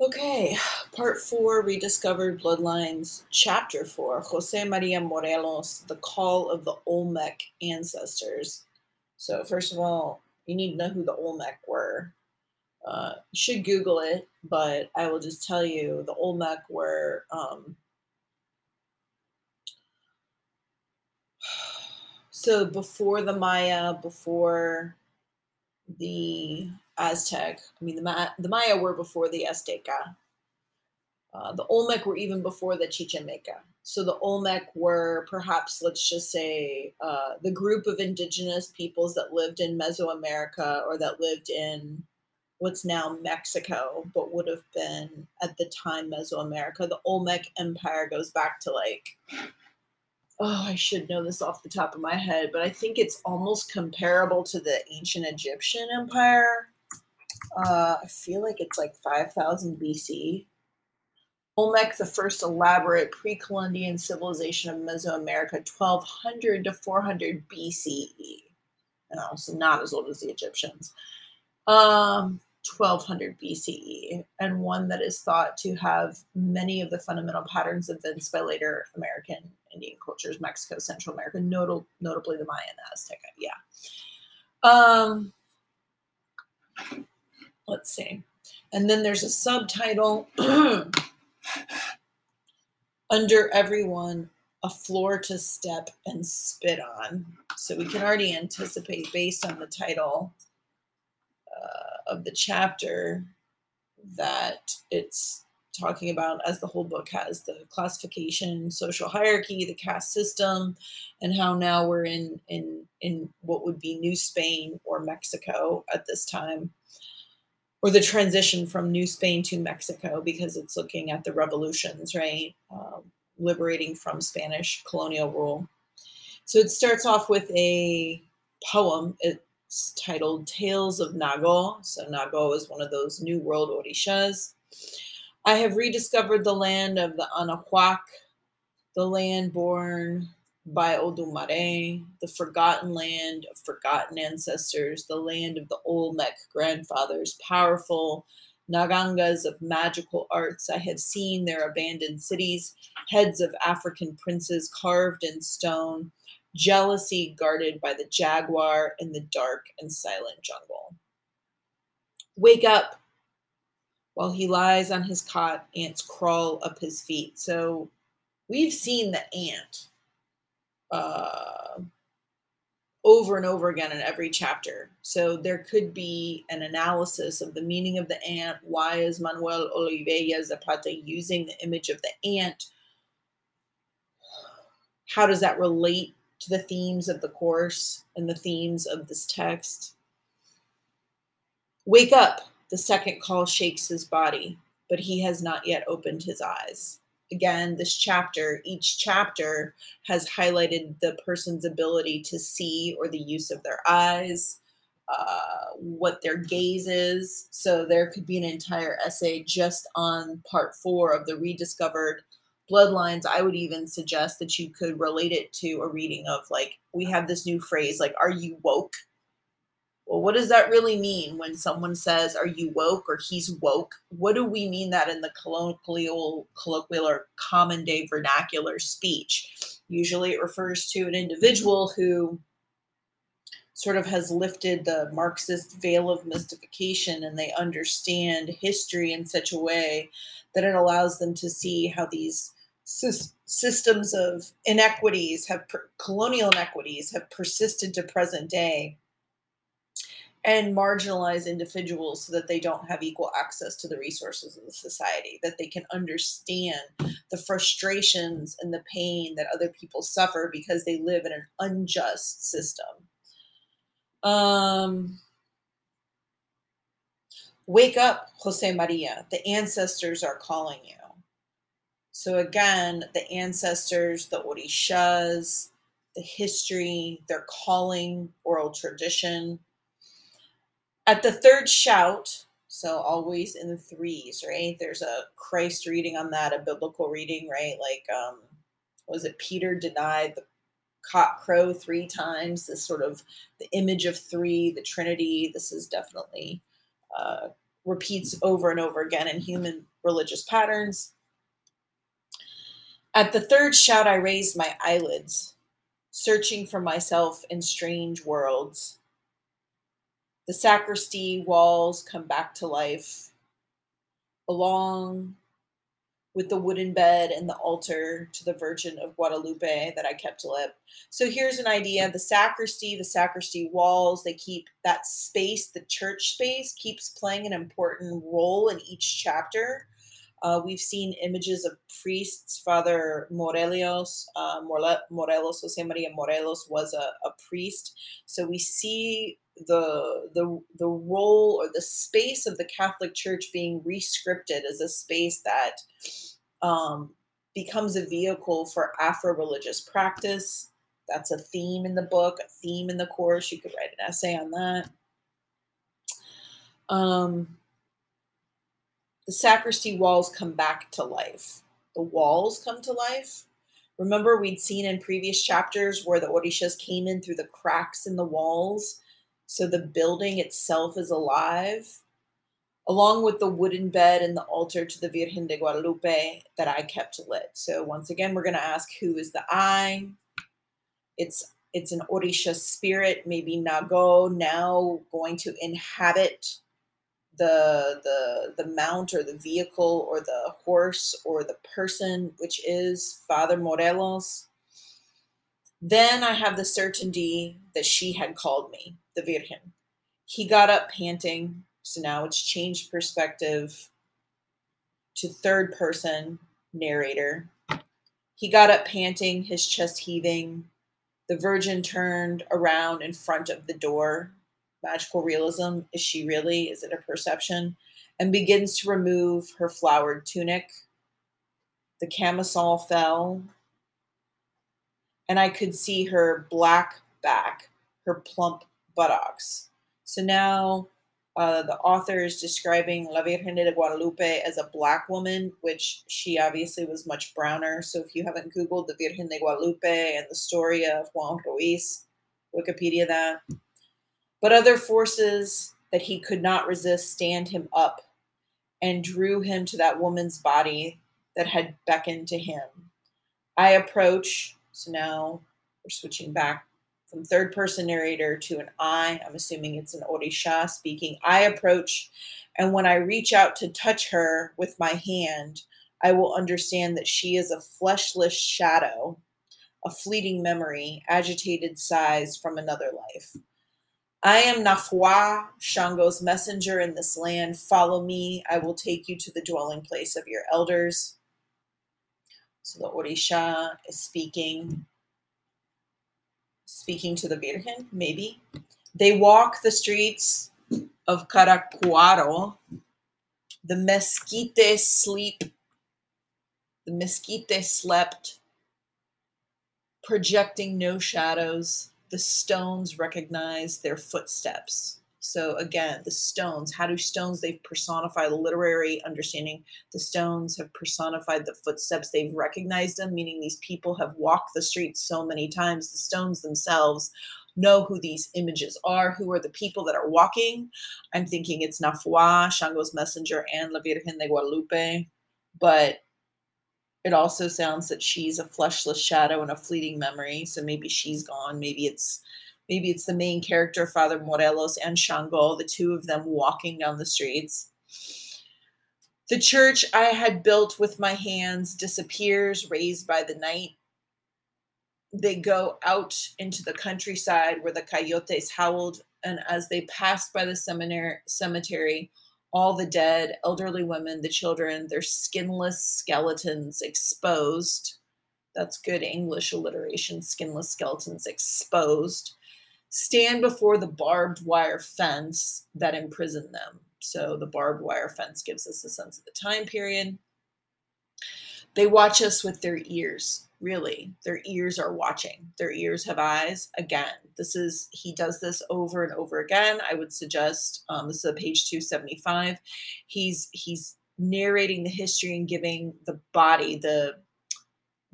Okay, part four Rediscovered Bloodlines, chapter four Jose Maria Morelos, The Call of the Olmec Ancestors. So, first of all, you need to know who the Olmec were. Uh, should Google it, but I will just tell you the Olmec were um, so before the Maya, before the Aztec. I mean, the, Ma- the Maya were before the Azteca. Uh, the Olmec were even before the Chichimeca. So the Olmec were perhaps, let's just say, uh, the group of indigenous peoples that lived in Mesoamerica or that lived in what's now Mexico, but would have been at the time Mesoamerica. The Olmec Empire goes back to like, oh, I should know this off the top of my head, but I think it's almost comparable to the ancient Egyptian Empire uh, I feel like it's like 5000 BC. Olmec, the first elaborate pre Columbian civilization of Mesoamerica, 1200 to 400 BCE. Oh, so not as old as the Egyptians. Um, 1200 BCE, and one that is thought to have many of the fundamental patterns evinced by later American Indian cultures, Mexico, Central America, notable, notably the Maya and the Aztec. Yeah. Um, Let's see. And then there's a subtitle under everyone, a floor to step and spit on. So we can already anticipate, based on the title uh, of the chapter, that it's talking about, as the whole book has, the classification, social hierarchy, the caste system, and how now we're in in in what would be New Spain or Mexico at this time or the transition from New Spain to Mexico because it's looking at the revolutions, right? Um, liberating from Spanish colonial rule. So it starts off with a poem. It's titled Tales of Nago. So Nago is one of those New World Orishas. I have rediscovered the land of the Anahuac, the land born by Odumare, the forgotten land of forgotten ancestors, the land of the Olmec grandfathers, powerful Nagangas of magical arts. I have seen their abandoned cities, heads of African princes carved in stone, jealousy guarded by the jaguar in the dark and silent jungle. Wake up! While he lies on his cot, ants crawl up his feet. So we've seen the ant uh, over and over again in every chapter. So there could be an analysis of the meaning of the ant. Why is Manuel Olivella Zapata using the image of the ant? How does that relate to the themes of the course and the themes of this text? Wake up! The second call shakes his body, but he has not yet opened his eyes again, this chapter, each chapter has highlighted the person's ability to see or the use of their eyes, uh, what their gaze is. So there could be an entire essay just on part four of the rediscovered bloodlines. I would even suggest that you could relate it to a reading of like, we have this new phrase, like, are you woke? Well, what does that really mean when someone says, Are you woke or he's woke? What do we mean that in the colloquial, colloquial or common day vernacular speech? Usually it refers to an individual who sort of has lifted the Marxist veil of mystification and they understand history in such a way that it allows them to see how these systems of inequities have colonial inequities have persisted to present day and marginalize individuals so that they don't have equal access to the resources of the society, that they can understand the frustrations and the pain that other people suffer because they live in an unjust system. Um, wake up, Jose Maria. The ancestors are calling you. So, again, the ancestors, the Orishas, the history, they're calling oral tradition at the third shout, so always in the threes, right? There's a Christ reading on that, a biblical reading, right? Like, um, was it Peter denied the cock crow three times? This sort of the image of three, the Trinity. This is definitely uh, repeats over and over again in human religious patterns. At the third shout, I raised my eyelids, searching for myself in strange worlds. The sacristy walls come back to life, along with the wooden bed and the altar to the Virgin of Guadalupe that I kept lit. So here's an idea the sacristy, the sacristy walls, they keep that space, the church space, keeps playing an important role in each chapter. Uh, we've seen images of priests. Father Morelos, uh, Morelos, Jose Maria Morelos was a, a priest. So we see the the the role or the space of the Catholic Church being rescripted as a space that um, becomes a vehicle for Afro religious practice. That's a theme in the book, a theme in the course. You could write an essay on that. Um, the sacristy walls come back to life. The walls come to life. Remember, we'd seen in previous chapters where the Orishas came in through the cracks in the walls so the building itself is alive, along with the wooden bed and the altar to the Virgen de Guadalupe that I kept lit. So once again, we're going to ask who is the I. It's it's an Orisha spirit, maybe Nago, now going to inhabit the the the mount or the vehicle or the horse or the person, which is Father Morelos. Then I have the certainty that she had called me the Virgen. He got up panting, so now it's changed perspective to third person narrator. He got up panting, his chest heaving. The Virgin turned around in front of the door. Magical realism. Is she really? Is it a perception? And begins to remove her flowered tunic. The camisole fell, and I could see her black back, her plump buttocks. So now uh, the author is describing La Virgen de Guadalupe as a black woman, which she obviously was much browner. So if you haven't Googled the Virgen de Guadalupe and the story of Juan Ruiz, Wikipedia that. But other forces that he could not resist stand him up and drew him to that woman's body that had beckoned to him. I approach, so now we're switching back from third person narrator to an I. I'm assuming it's an Orisha speaking. I approach, and when I reach out to touch her with my hand, I will understand that she is a fleshless shadow, a fleeting memory, agitated sighs from another life. I am Nafwa, Shango's messenger in this land. Follow me. I will take you to the dwelling place of your elders. So the Orisha is speaking speaking to the Virgin, maybe. They walk the streets of Caracuaro. The mesquite sleep. The mesquite slept, projecting no shadows. The stones recognize their footsteps. So again, the stones, how do stones, they've personified literary understanding. The stones have personified the footsteps. They've recognized them, meaning these people have walked the streets so many times. The stones themselves know who these images are, who are the people that are walking. I'm thinking it's Nafua, Shango's messenger, and La Virgen de Guadalupe. But it also sounds that she's a fleshless shadow and a fleeting memory. So maybe she's gone. Maybe it's maybe it's the main character, Father Morelos and Shango, the two of them walking down the streets. The church I had built with my hands disappears, raised by the night. They go out into the countryside where the coyotes howled, and as they passed by the cemetery, all the dead, elderly women, the children, their skinless skeletons exposed. That's good English alliteration, skinless skeletons exposed stand before the barbed wire fence that imprisoned them. So the barbed wire fence gives us a sense of the time period. They watch us with their ears, really. Their ears are watching. Their ears have eyes. Again, this is, he does this over and over again. I would suggest, um, this is page 275. He's, he's narrating the history and giving the body, the,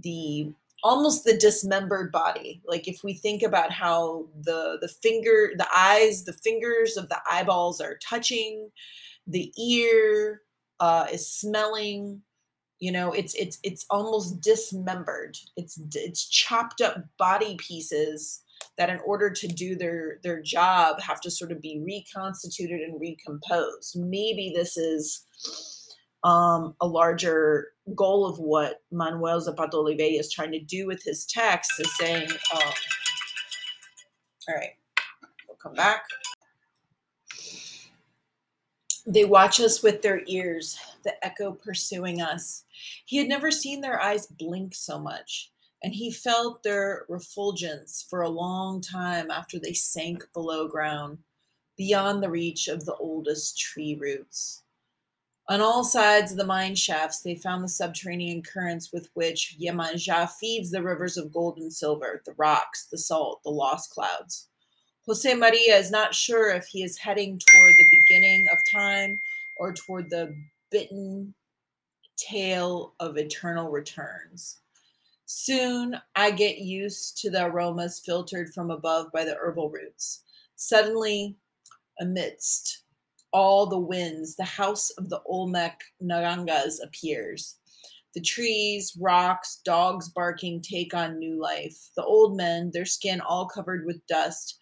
the almost the dismembered body like if we think about how the the finger the eyes the fingers of the eyeballs are touching the ear uh, is smelling. You know, it's it's it's almost dismembered. It's it's chopped up body pieces that, in order to do their their job, have to sort of be reconstituted and recomposed. Maybe this is um, a larger goal of what Manuel Zapata Olivella is trying to do with his text is saying, um, all right, we'll come back. They watch us with their ears, the echo pursuing us. He had never seen their eyes blink so much, and he felt their refulgence for a long time after they sank below ground, beyond the reach of the oldest tree roots. On all sides of the mine shafts, they found the subterranean currents with which Yemanja feeds the rivers of gold and silver, the rocks, the salt, the lost clouds. Jose Maria is not sure if he is heading toward the beginning of time or toward the bitten tale of eternal returns. Soon I get used to the aromas filtered from above by the herbal roots. Suddenly, amidst all the winds, the house of the Olmec Narangas appears. The trees, rocks, dogs barking take on new life. The old men, their skin all covered with dust,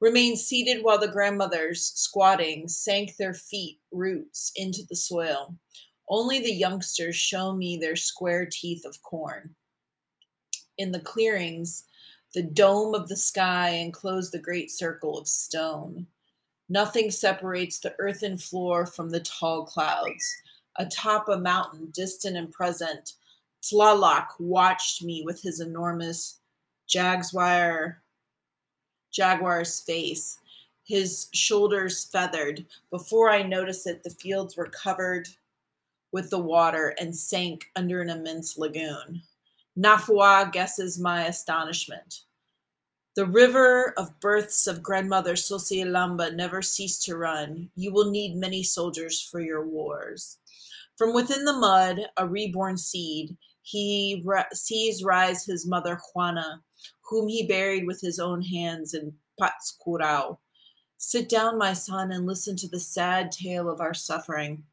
remain seated while the grandmothers, squatting, sank their feet roots into the soil. Only the youngsters show me their square teeth of corn. In the clearings, the dome of the sky enclosed the great circle of stone. Nothing separates the earthen floor from the tall clouds. Atop a mountain, distant and present, Tlaloc watched me with his enormous jaguar jaguar's face, his shoulders feathered. Before I noticed it, the fields were covered with the water and sank under an immense lagoon. Nafua guesses my astonishment. The river of births of grandmother Sosialamba never ceased to run. You will need many soldiers for your wars. From within the mud, a reborn seed, he sees rise his mother Juana, whom he buried with his own hands in Patzcuaro. Sit down, my son, and listen to the sad tale of our suffering.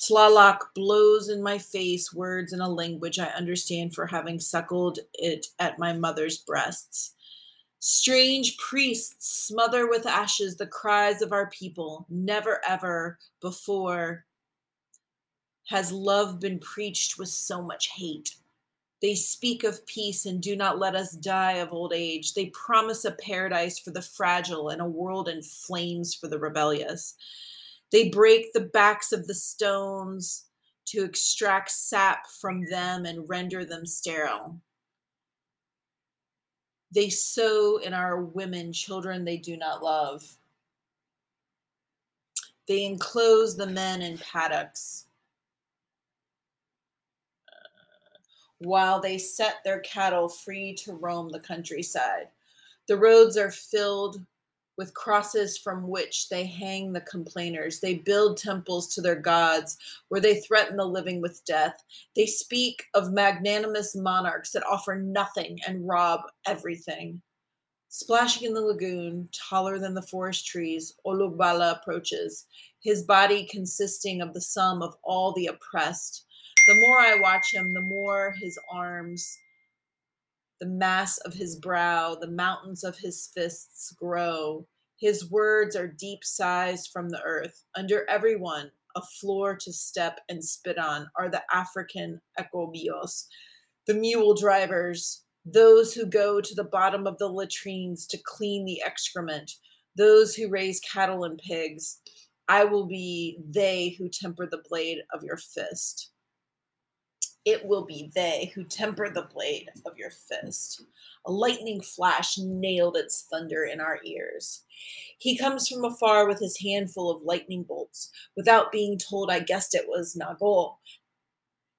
Tlaloc blows in my face words in a language I understand for having suckled it at my mother's breasts. Strange priests smother with ashes the cries of our people. Never ever before has love been preached with so much hate. They speak of peace and do not let us die of old age. They promise a paradise for the fragile and a world in flames for the rebellious. They break the backs of the stones to extract sap from them and render them sterile. They sow in our women children they do not love. They enclose the men in paddocks. Uh, while they set their cattle free to roam the countryside. The roads are filled with crosses from which they hang the complainers. They build temples to their gods where they threaten the living with death. They speak of magnanimous monarchs that offer nothing and rob everything. Splashing in the lagoon, taller than the forest trees, Olubala approaches, his body consisting of the sum of all the oppressed the more I watch him, the more his arms, the mass of his brow, the mountains of his fists grow. His words are deep sighs from the earth. Under everyone, a floor to step and spit on, are the African ecobios, the mule drivers, those who go to the bottom of the latrines to clean the excrement, those who raise cattle and pigs. I will be they who temper the blade of your fist it will be they who temper the blade of your fist. A lightning flash nailed its thunder in our ears. He comes from afar with his handful of lightning bolts. Without being told, I guessed it was Nagol,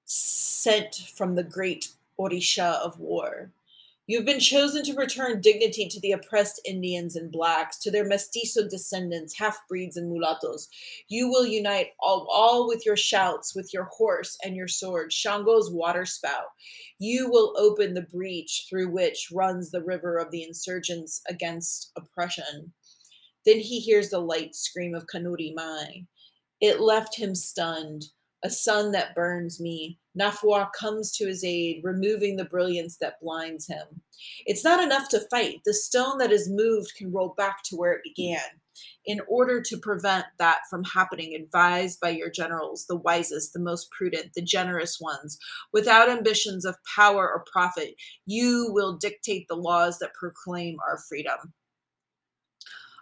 sent from the great Orisha of war. You have been chosen to return dignity to the oppressed Indians and blacks, to their mestizo descendants, half breeds and mulattoes. You will unite all, all with your shouts, with your horse and your sword, Shango's water spout. You will open the breach through which runs the river of the insurgents against oppression. Then he hears the light scream of Kanuri Mai. It left him stunned, a sun that burns me. Nafwa comes to his aid, removing the brilliance that blinds him. It's not enough to fight. The stone that is moved can roll back to where it began. In order to prevent that from happening, advised by your generals, the wisest, the most prudent, the generous ones, without ambitions of power or profit, you will dictate the laws that proclaim our freedom.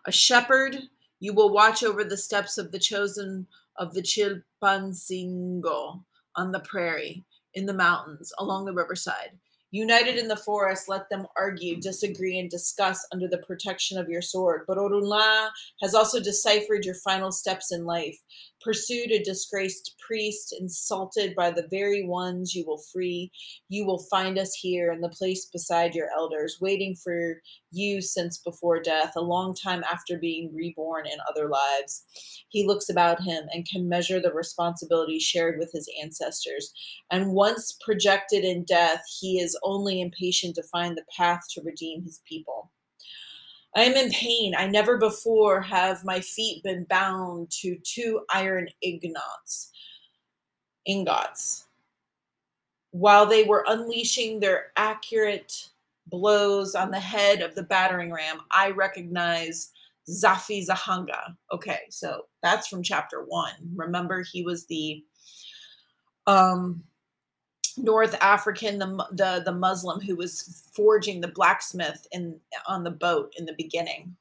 A shepherd, you will watch over the steps of the chosen of the Chilpancingo on the prairie, in the mountains, along the riverside. United in the forest, let them argue, disagree, and discuss under the protection of your sword. But Orunla has also deciphered your final steps in life, pursued a disgraced priest, insulted by the very ones you will free. You will find us here in the place beside your elders, waiting for you since before death, a long time after being reborn in other lives. He looks about him and can measure the responsibility shared with his ancestors. And once projected in death, he is only impatient to find the path to redeem his people. I am in pain. I never before have my feet been bound to two iron ingots. Ingots. While they were unleashing their accurate blows on the head of the battering ram, I recognize Zafi Zahanga. Okay, so that's from chapter one. Remember, he was the um, North African, the, the the Muslim who was forging the blacksmith in on the boat in the beginning.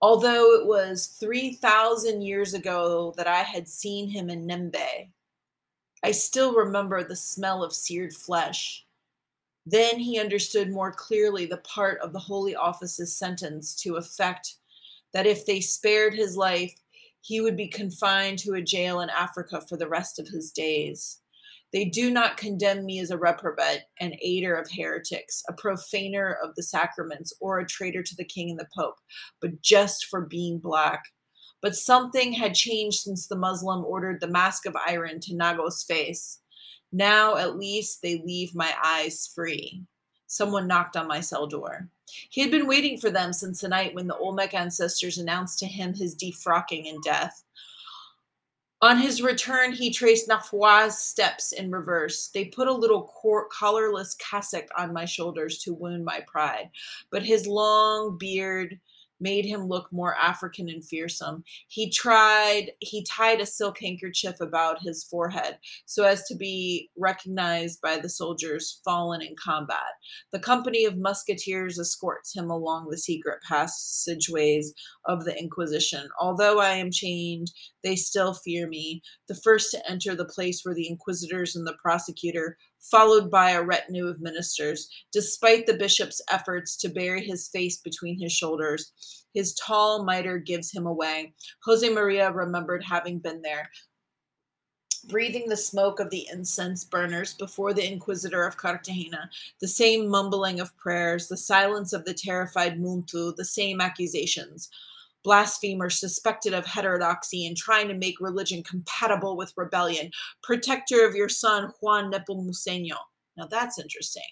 Although it was three thousand years ago that I had seen him in Nembe, I still remember the smell of seared flesh. Then he understood more clearly the part of the Holy Office's sentence to effect that if they spared his life, he would be confined to a jail in Africa for the rest of his days. They do not condemn me as a reprobate, an aider of heretics, a profaner of the sacraments, or a traitor to the king and the pope, but just for being black. But something had changed since the Muslim ordered the mask of iron to Nago's face. Now, at least, they leave my eyes free. Someone knocked on my cell door. He had been waiting for them since the night when the Olmec ancestors announced to him his defrocking and death. On his return, he traced Nafwa's steps in reverse. They put a little cor- collarless cassock on my shoulders to wound my pride, but his long beard made him look more African and fearsome. He tried, he tied a silk handkerchief about his forehead so as to be recognized by the soldiers fallen in combat. The company of musketeers escorts him along the secret passageways of the Inquisition. Although I am chained, they still fear me. The first to enter the place where the inquisitors and the prosecutor, followed by a retinue of ministers. Despite the bishop's efforts to bury his face between his shoulders, his tall mitre gives him away. Jose Maria remembered having been there, breathing the smoke of the incense burners before the inquisitor of Cartagena, the same mumbling of prayers, the silence of the terrified Muntu, the same accusations blasphemer suspected of heterodoxy and trying to make religion compatible with rebellion, protector of your son, Juan Nepomuceno. Now that's interesting.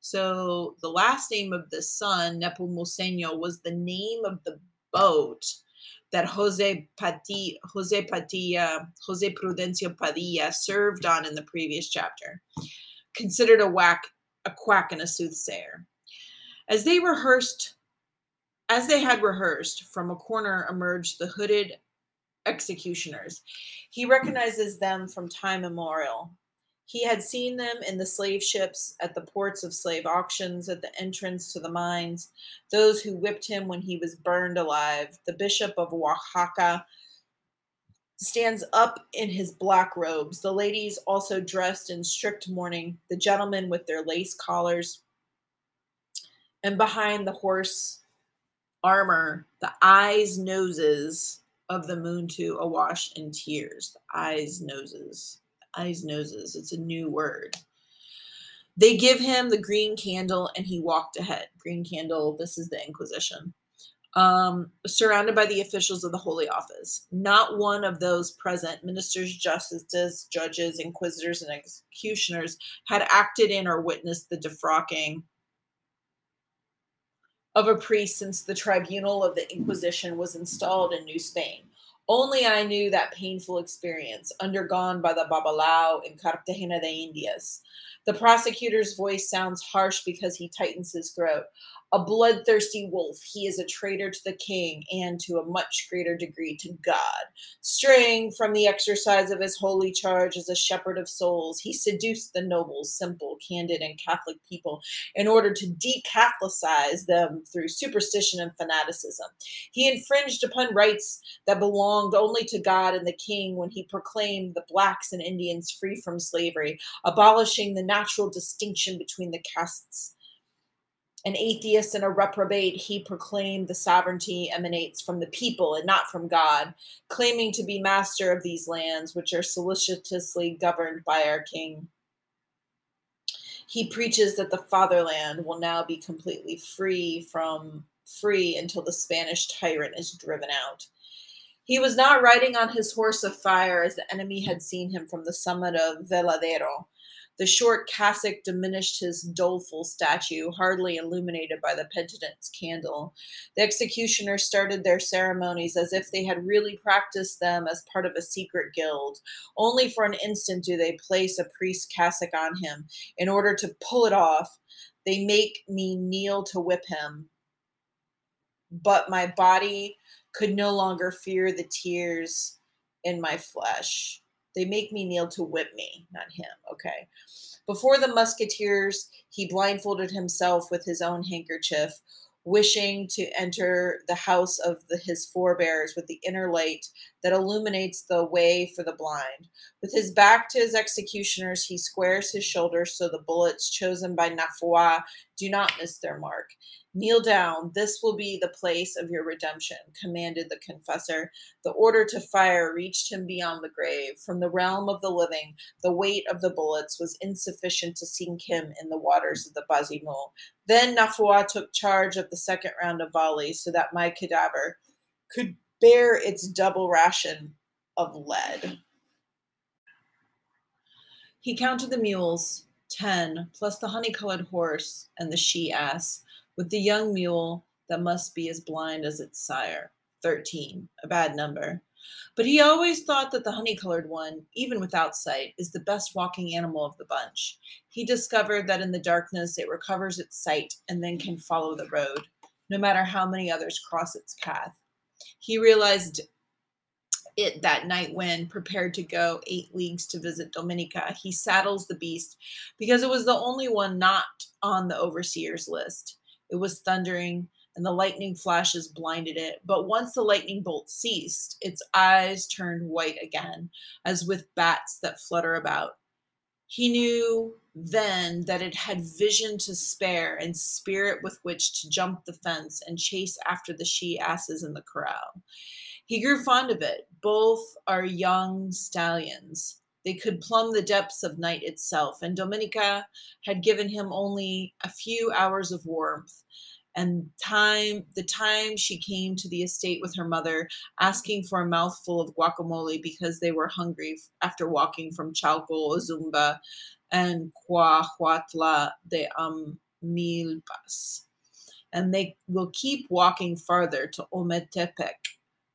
So the last name of the son, Nepomuceno, was the name of the boat that Jose Pati, Jose Padilla, Jose Prudencio Padilla served on in the previous chapter. Considered a whack, a quack and a soothsayer. As they rehearsed as they had rehearsed, from a corner emerged the hooded executioners. He recognizes them from time immemorial. He had seen them in the slave ships, at the ports of slave auctions, at the entrance to the mines, those who whipped him when he was burned alive. The bishop of Oaxaca stands up in his black robes, the ladies also dressed in strict mourning, the gentlemen with their lace collars, and behind the horse armor, the eyes, noses of the Muntu awash in tears. The eyes, noses. The eyes, noses. It's a new word. They give him the green candle and he walked ahead. Green candle, this is the Inquisition. Um, surrounded by the officials of the Holy Office. Not one of those present, ministers, justices, judges, inquisitors, and executioners, had acted in or witnessed the defrocking of a priest since the tribunal of the Inquisition was installed in New Spain. Only I knew that painful experience undergone by the Babalao in Cartagena de Indias. The prosecutor's voice sounds harsh because he tightens his throat a bloodthirsty wolf, he is a traitor to the king and to a much greater degree to God. Straying from the exercise of his holy charge as a shepherd of souls, he seduced the noble, simple, candid, and Catholic people in order to decatholicize them through superstition and fanaticism. He infringed upon rights that belonged only to God and the king when he proclaimed the blacks and Indians free from slavery, abolishing the natural distinction between the castes an atheist and a reprobate, he proclaimed the sovereignty emanates from the people and not from God, claiming to be master of these lands, which are solicitously governed by our king. He preaches that the fatherland will now be completely free from free until the Spanish tyrant is driven out. He was not riding on his horse of fire as the enemy had seen him from the summit of Veladero the short cassock diminished his doleful statue, hardly illuminated by the penitent's candle. The executioners started their ceremonies as if they had really practiced them as part of a secret guild. Only for an instant do they place a priest's cassock on him. In order to pull it off, they make me kneel to whip him. But my body could no longer fear the tears in my flesh. They make me kneel to whip me, not him. Okay. Before the musketeers, he blindfolded himself with his own handkerchief, wishing to enter the house of the, his forebears with the inner light that illuminates the way for the blind. With his back to his executioners, he squares his shoulders so the bullets chosen by Nafua do not miss their mark. Kneel down. This will be the place of your redemption, commanded the confessor. The order to fire reached him beyond the grave. From the realm of the living, the weight of the bullets was insufficient to sink him in the waters of the Bazimo. Then Nafua took charge of the second round of volleys so that my cadaver could bear its double ration of lead. He counted the mules, ten, plus the honey colored horse and the she ass with the young mule that must be as blind as its sire. Thirteen, a bad number. But he always thought that the honey colored one, even without sight, is the best walking animal of the bunch. He discovered that in the darkness it recovers its sight and then can follow the road, no matter how many others cross its path. He realized it that night when, prepared to go eight leagues to visit Dominica, he saddles the beast because it was the only one not on the overseer's list. It was thundering, and the lightning flashes blinded it. But once the lightning bolt ceased, its eyes turned white again, as with bats that flutter about. He knew then that it had vision to spare and spirit with which to jump the fence and chase after the she asses in the corral. He grew fond of it. Both are young stallions. They could plumb the depths of night itself, and Dominica had given him only a few hours of warmth. And time, the time she came to the estate with her mother, asking for a mouthful of guacamole because they were hungry after walking from Chalco, Ozumba, and Cuautla de Amilpas. And they will keep walking farther to Ometepec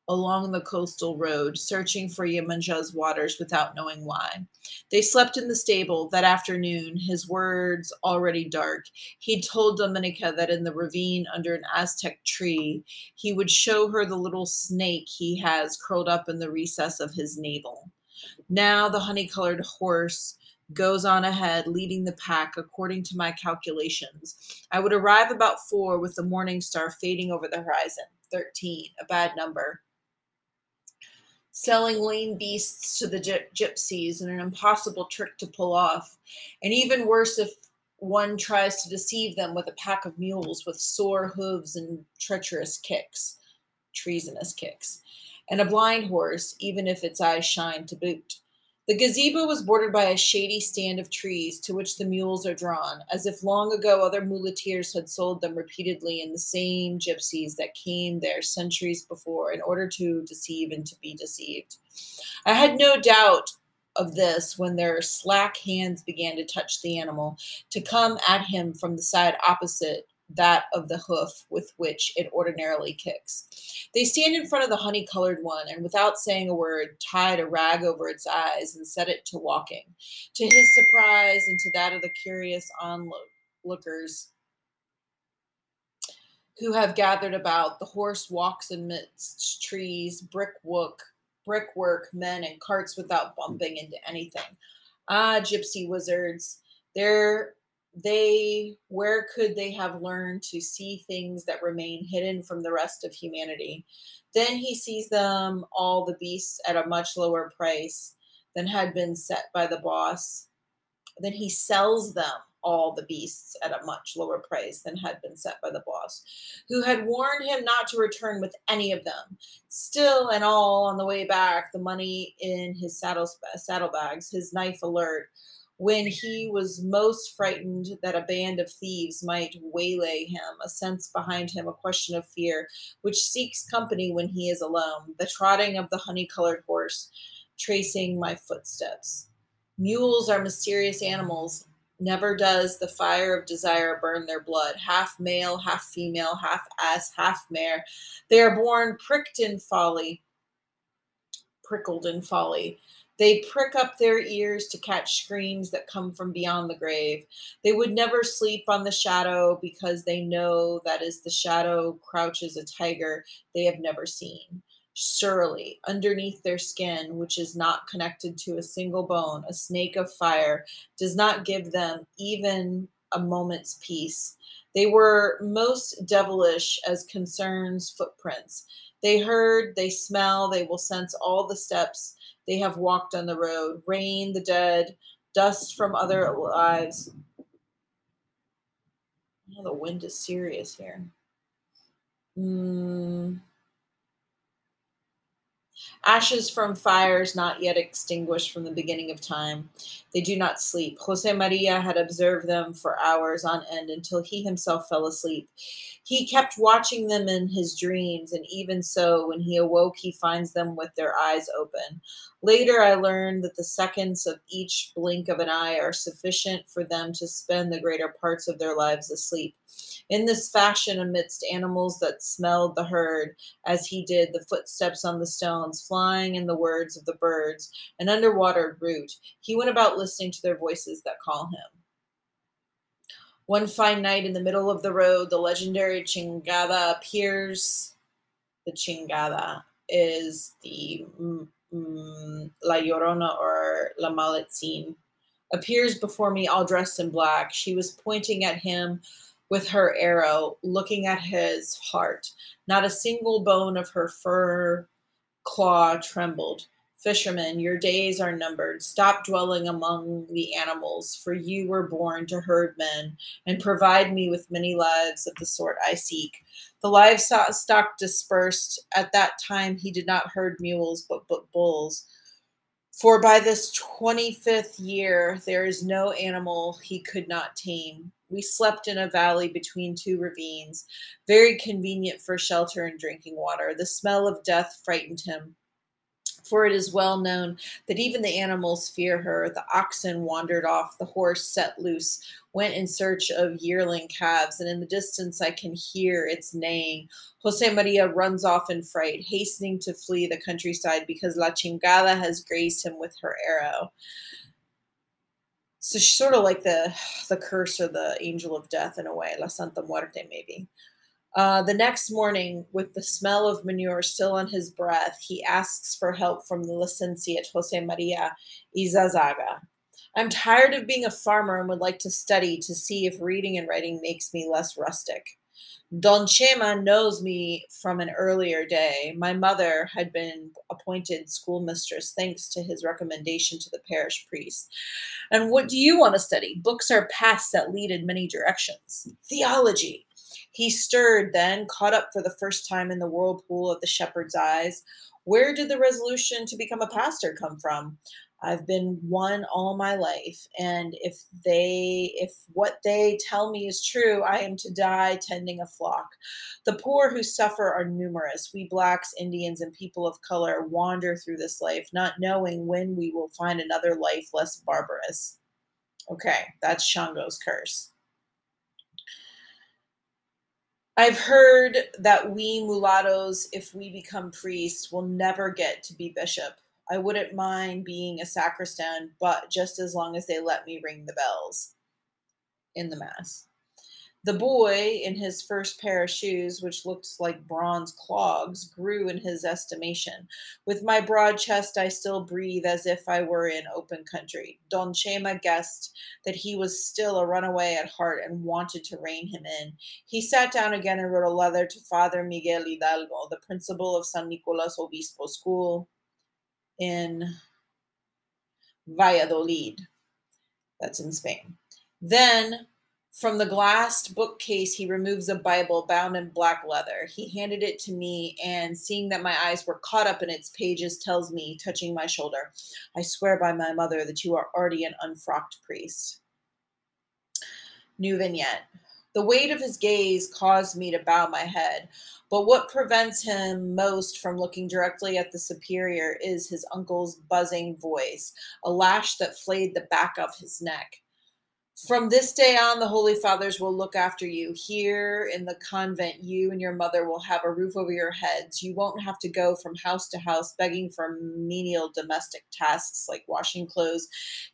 along the coastal road, searching for Yemanjah's waters without knowing why. They slept in the stable that afternoon, his words already dark. He told Dominica that in the ravine under an Aztec tree, he would show her the little snake he has curled up in the recess of his navel. Now the honey colored horse goes on ahead, leading the pack according to my calculations. I would arrive about four with the morning star fading over the horizon. 13, a bad number selling lame beasts to the gypsies and an impossible trick to pull off. And even worse if one tries to deceive them with a pack of mules with sore hooves and treacherous kicks, treasonous kicks, and a blind horse, even if its eyes shine to boot. The gazebo was bordered by a shady stand of trees to which the mules are drawn, as if long ago other muleteers had sold them repeatedly in the same gypsies that came there centuries before in order to deceive and to be deceived. I had no doubt of this when their slack hands began to touch the animal, to come at him from the side opposite that of the hoof with which it ordinarily kicks. They stand in front of the honey colored one, and without saying a word, tied a rag over its eyes and set it to walking. To his surprise and to that of the curious onlookers who have gathered about, the horse walks amidst trees, brickwork, brickwork, men, and carts without bumping into anything. Ah, gypsy wizards, there they where could they have learned to see things that remain hidden from the rest of humanity then he sees them all the beasts at a much lower price than had been set by the boss then he sells them all the beasts at a much lower price than had been set by the boss, who had warned him not to return with any of them. Still and all on the way back, the money in his saddle, saddlebags, his knife alert, when he was most frightened that a band of thieves might waylay him, a sense behind him, a question of fear, which seeks company when he is alone, the trotting of the honey colored horse, tracing my footsteps. Mules are mysterious animals. Never does the fire of desire burn their blood. Half male, half female, half ass, half mare. They are born pricked in folly, prickled in folly. They prick up their ears to catch screams that come from beyond the grave. They would never sleep on the shadow because they know that as the shadow crouches a tiger they have never seen. Surely, underneath their skin, which is not connected to a single bone, a snake of fire does not give them even a moment's peace. They were most devilish as concerns footprints. They heard, they smell, they will sense all the steps they have walked on the road, rain, the dead, dust from other lives. Oh, the wind is serious here. Mm. Ashes from fires not yet extinguished from the beginning of time. They do not sleep. Jose Maria had observed them for hours on end until he himself fell asleep. He kept watching them in his dreams, and even so, when he awoke, he finds them with their eyes open. Later, I learned that the seconds of each blink of an eye are sufficient for them to spend the greater parts of their lives asleep. In this fashion, amidst animals that smelled the herd, as he did the footsteps on the stones, flying in the words of the birds, an underwater root, he went about listening to their voices that call him. One fine night in the middle of the road, the legendary Chingada appears. The Chingada is the mm, La Llorona or La Malitzin. Appears before me all dressed in black. She was pointing at him with her arrow, looking at his heart. Not a single bone of her fur claw trembled. Fisherman, your days are numbered. Stop dwelling among the animals, for you were born to herd men, and provide me with many lives of the sort I seek. The livestock dispersed. At that time, he did not herd mules, but, but bulls. For by this 25th year, there is no animal he could not tame. We slept in a valley between two ravines, very convenient for shelter and drinking water. The smell of death frightened him for it is well known that even the animals fear her. The oxen wandered off, the horse set loose, went in search of yearling calves, and in the distance I can hear its neighing. Jose Maria runs off in fright, hastening to flee the countryside because La Chingada has grazed him with her arrow. So she's sort of like the the curse or the angel of death in a way, La Santa Muerte maybe. Uh, the next morning, with the smell of manure still on his breath, he asks for help from the licentiate Jose Maria Izazaga. I'm tired of being a farmer and would like to study to see if reading and writing makes me less rustic. Don Chema knows me from an earlier day. My mother had been appointed schoolmistress thanks to his recommendation to the parish priest. And what do you want to study? Books are paths that lead in many directions. Theology. He stirred then, caught up for the first time in the whirlpool of the shepherd's eyes. Where did the resolution to become a pastor come from? I've been one all my life, and if they if what they tell me is true, I am to die tending a flock. The poor who suffer are numerous. We blacks, Indians, and people of color wander through this life, not knowing when we will find another life less barbarous. Okay, that's Shango's curse. I've heard that we mulattoes, if we become priests, will never get to be bishop. I wouldn't mind being a sacristan, but just as long as they let me ring the bells in the Mass. The boy, in his first pair of shoes, which looked like bronze clogs, grew in his estimation. With my broad chest, I still breathe as if I were in open country. Don Chema guessed that he was still a runaway at heart and wanted to rein him in. He sat down again and wrote a letter to Father Miguel Hidalgo, the principal of San Nicolas Obispo School in Valladolid. That's in Spain. Then from the glassed bookcase, he removes a Bible bound in black leather. He handed it to me, and seeing that my eyes were caught up in its pages, tells me, touching my shoulder, I swear by my mother that you are already an unfrocked priest. New vignette. The weight of his gaze caused me to bow my head, but what prevents him most from looking directly at the superior is his uncle's buzzing voice, a lash that flayed the back of his neck. From this day on, the Holy Fathers will look after you. Here in the convent, you and your mother will have a roof over your heads. You won't have to go from house to house begging for menial domestic tasks like washing clothes,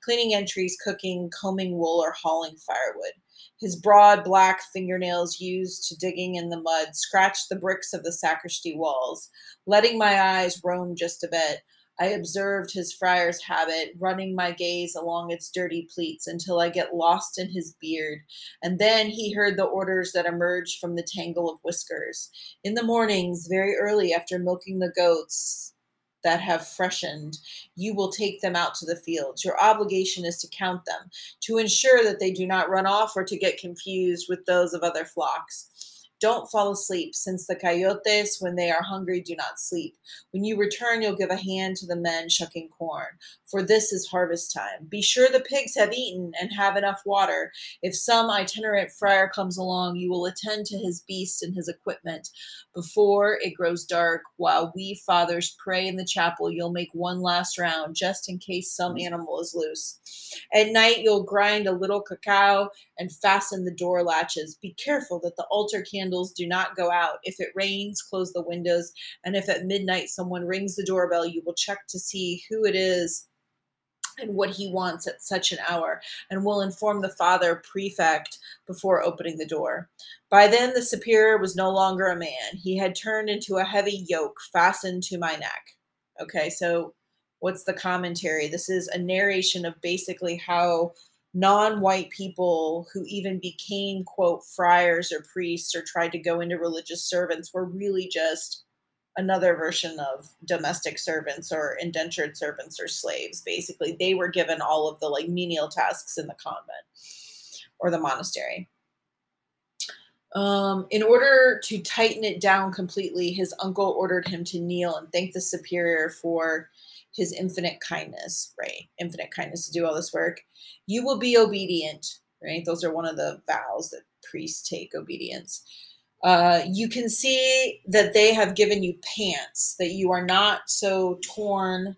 cleaning entries, cooking, combing wool, or hauling firewood. His broad black fingernails used to digging in the mud scratched the bricks of the sacristy walls. Letting my eyes roam just a bit, I observed his friar's habit, running my gaze along its dirty pleats until I get lost in his beard, and then he heard the orders that emerged from the tangle of whiskers. In the mornings, very early after milking the goats, that have freshened, you will take them out to the fields. Your obligation is to count them, to ensure that they do not run off or to get confused with those of other flocks. Don't fall asleep, since the coyotes, when they are hungry, do not sleep. When you return, you'll give a hand to the men shucking corn, for this is harvest time. Be sure the pigs have eaten and have enough water. If some itinerant friar comes along, you will attend to his beast and his equipment. Before it grows dark, while we fathers pray in the chapel, you'll make one last round, just in case some mm-hmm. animal is loose. At night, you'll grind a little cacao and fasten the door latches. Be careful that the altar candles do not go out. If it rains, close the windows. And if at midnight someone rings the doorbell, you will check to see who it is and what he wants at such an hour, and will inform the father prefect before opening the door. By then, the superior was no longer a man. He had turned into a heavy yoke fastened to my neck. Okay, so what's the commentary? This is a narration of basically how non-white people who even became quote friars or priests or tried to go into religious servants were really just another version of domestic servants or indentured servants or slaves. Basically they were given all of the like menial tasks in the convent or the monastery. Um, in order to tighten it down completely his uncle ordered him to kneel and thank the superior for his infinite kindness, right? Infinite kindness to do all this work. You will be obedient, right? Those are one of the vows that priests take obedience. Uh, you can see that they have given you pants, that you are not so torn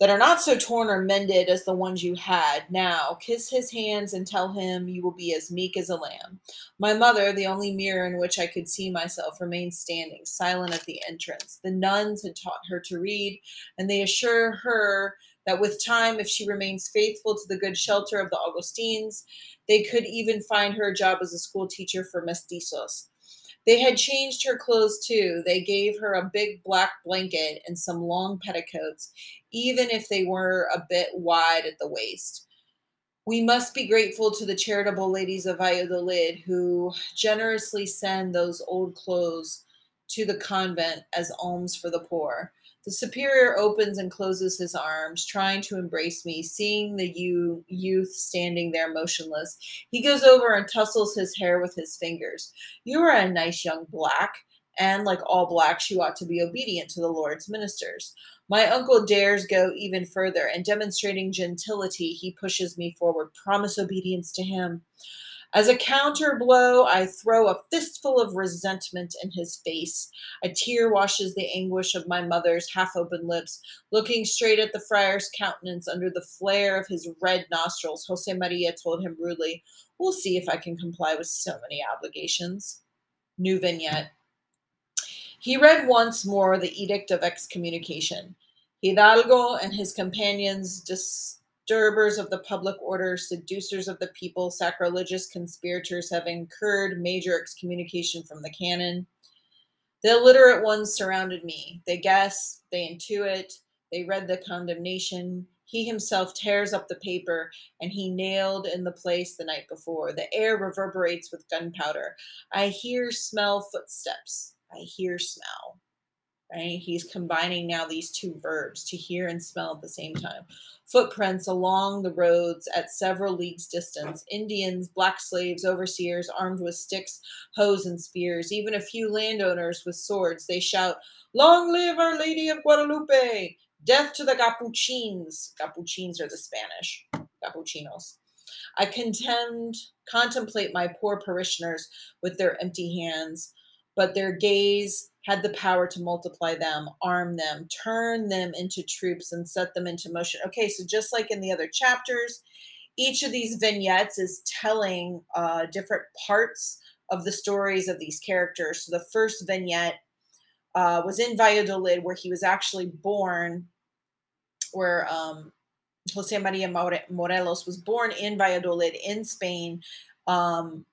that are not so torn or mended as the ones you had. Now kiss his hands and tell him you will be as meek as a lamb. My mother, the only mirror in which I could see myself, remained standing, silent at the entrance. The nuns had taught her to read, and they assure her that with time, if she remains faithful to the good shelter of the Augustines, they could even find her a job as a school teacher for mestizos. They had changed her clothes too. They gave her a big black blanket and some long petticoats, even if they were a bit wide at the waist. We must be grateful to the charitable ladies of Valladolid who generously send those old clothes to the convent as alms for the poor. The superior opens and closes his arms, trying to embrace me, seeing the youth standing there motionless. He goes over and tussles his hair with his fingers. You are a nice young black, and like all blacks, you ought to be obedient to the Lord's ministers. My uncle dares go even further, and demonstrating gentility, he pushes me forward. Promise obedience to him. As a counter blow, I throw a fistful of resentment in his face. A tear washes the anguish of my mother's half open lips. Looking straight at the friar's countenance under the flare of his red nostrils, Jose Maria told him rudely, We'll see if I can comply with so many obligations. New vignette. He read once more the Edict of Excommunication. Hidalgo and his companions, disturbers of the public order, seducers of the people, sacrilegious conspirators, have incurred major excommunication from the canon. The illiterate ones surrounded me. They guess, they intuit, they read the condemnation. He himself tears up the paper and he nailed in the place the night before. The air reverberates with gunpowder. I hear, smell footsteps. I hear, smell. Right? He's combining now these two verbs to hear and smell at the same time. Footprints along the roads at several leagues distance. Indians, black slaves, overseers armed with sticks, hoes, and spears. Even a few landowners with swords. They shout, Long live Our Lady of Guadalupe! Death to the Capuchins. Capuchins are the Spanish. Capuchinos. I contend, contemplate my poor parishioners with their empty hands, but their gaze had the power to multiply them, arm them, turn them into troops, and set them into motion. Okay, so just like in the other chapters, each of these vignettes is telling uh, different parts of the stories of these characters. So the first vignette uh, was in Valladolid, where he was actually born, where um, Jose Maria Morelos was born in Valladolid in Spain. Um,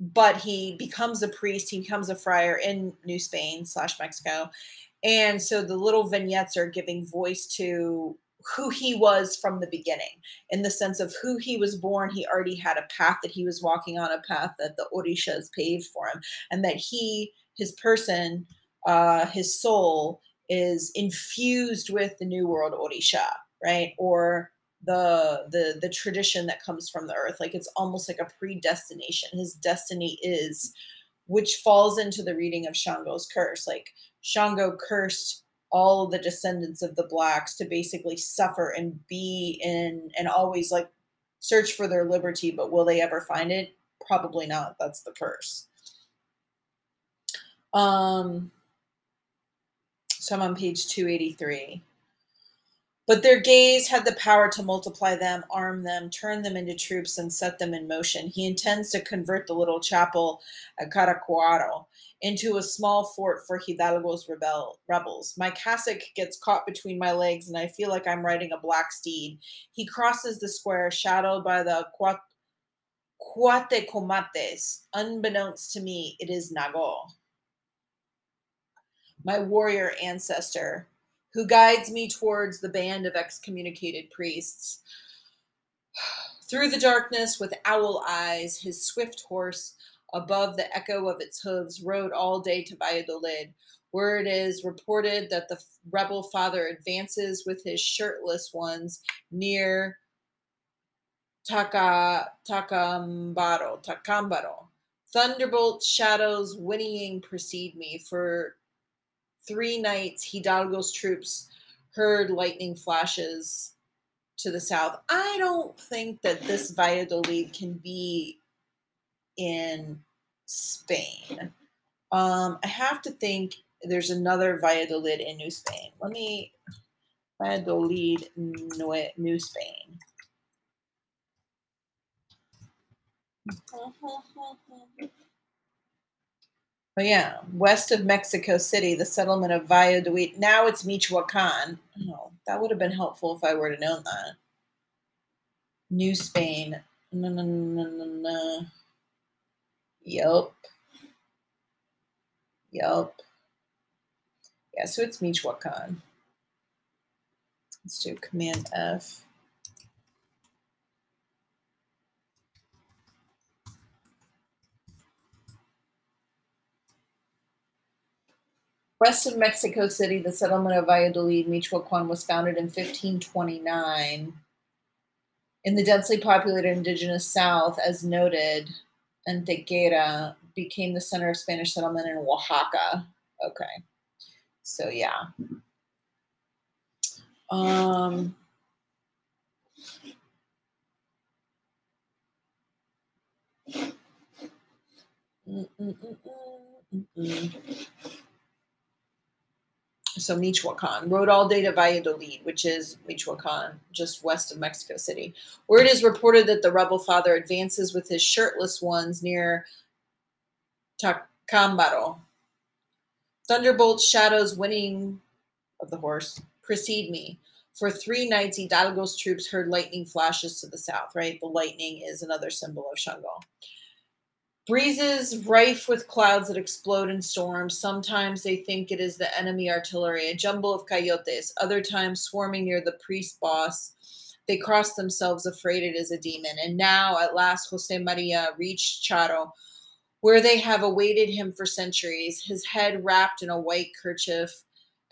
but he becomes a priest, he becomes a friar in New Spain slash Mexico. And so the little vignettes are giving voice to who he was from the beginning in the sense of who he was born. He already had a path that he was walking on, a path that the Orishas paved for him, and that he his person, uh, his soul is infused with the New World Orisha, right? Or the the the tradition that comes from the earth. Like it's almost like a predestination. His destiny is, which falls into the reading of Shango's curse. Like Shango cursed all the descendants of the blacks to basically suffer and be in and always like search for their liberty, but will they ever find it? Probably not. That's the curse. Um, so I'm on page 283. But their gaze had the power to multiply them, arm them, turn them into troops, and set them in motion. He intends to convert the little chapel at Caracuaro into a small fort for Hidalgo's rebel, rebels. My cassock gets caught between my legs, and I feel like I'm riding a black steed. He crosses the square, shadowed by the Cuatecomates. Unbeknownst to me, it is Nago my warrior ancestor, who guides me towards the band of excommunicated priests. Through the darkness with owl eyes, his swift horse, above the echo of its hooves, rode all day to Valladolid, where it is reported that the rebel father advances with his shirtless ones near Taka, Tacámbaro, Tacámbaro. Thunderbolt shadows whinnying precede me, for three nights, Hidalgo's troops heard lightning flashes to the south. I don't think that this Valladolid can be in Spain. Um, I have to think there's another Valladolid in New Spain. Let me Valladolid, New Spain. But yeah, west of Mexico City, the settlement of Valladolid. Now it's Michoacan. Oh, that would have been helpful if I were to know that. New Spain. No, no, no, no, no. Yep. Yep. Yeah, so it's Michoacan. Let's do Command F. West of Mexico City, the settlement of Valladolid, Michoacan, was founded in 1529. In the densely populated indigenous South, as noted, Antequera became the center of Spanish settlement in Oaxaca. Okay. So, yeah. Um, mm, mm, mm, so Michoacan, rode all day to Valladolid, which is Michoacan, just west of Mexico City, where it is reported that the rebel father advances with his shirtless ones near Tacámbaro. Thunderbolts, shadows, winning of the horse, precede me. For three nights, Hidalgo's troops heard lightning flashes to the south, right? The lightning is another symbol of Shango. Breezes rife with clouds that explode in storms. Sometimes they think it is the enemy artillery, a jumble of coyotes. Other times, swarming near the priest boss, they cross themselves, afraid it is a demon. And now, at last, Jose Maria reached Charo, where they have awaited him for centuries, his head wrapped in a white kerchief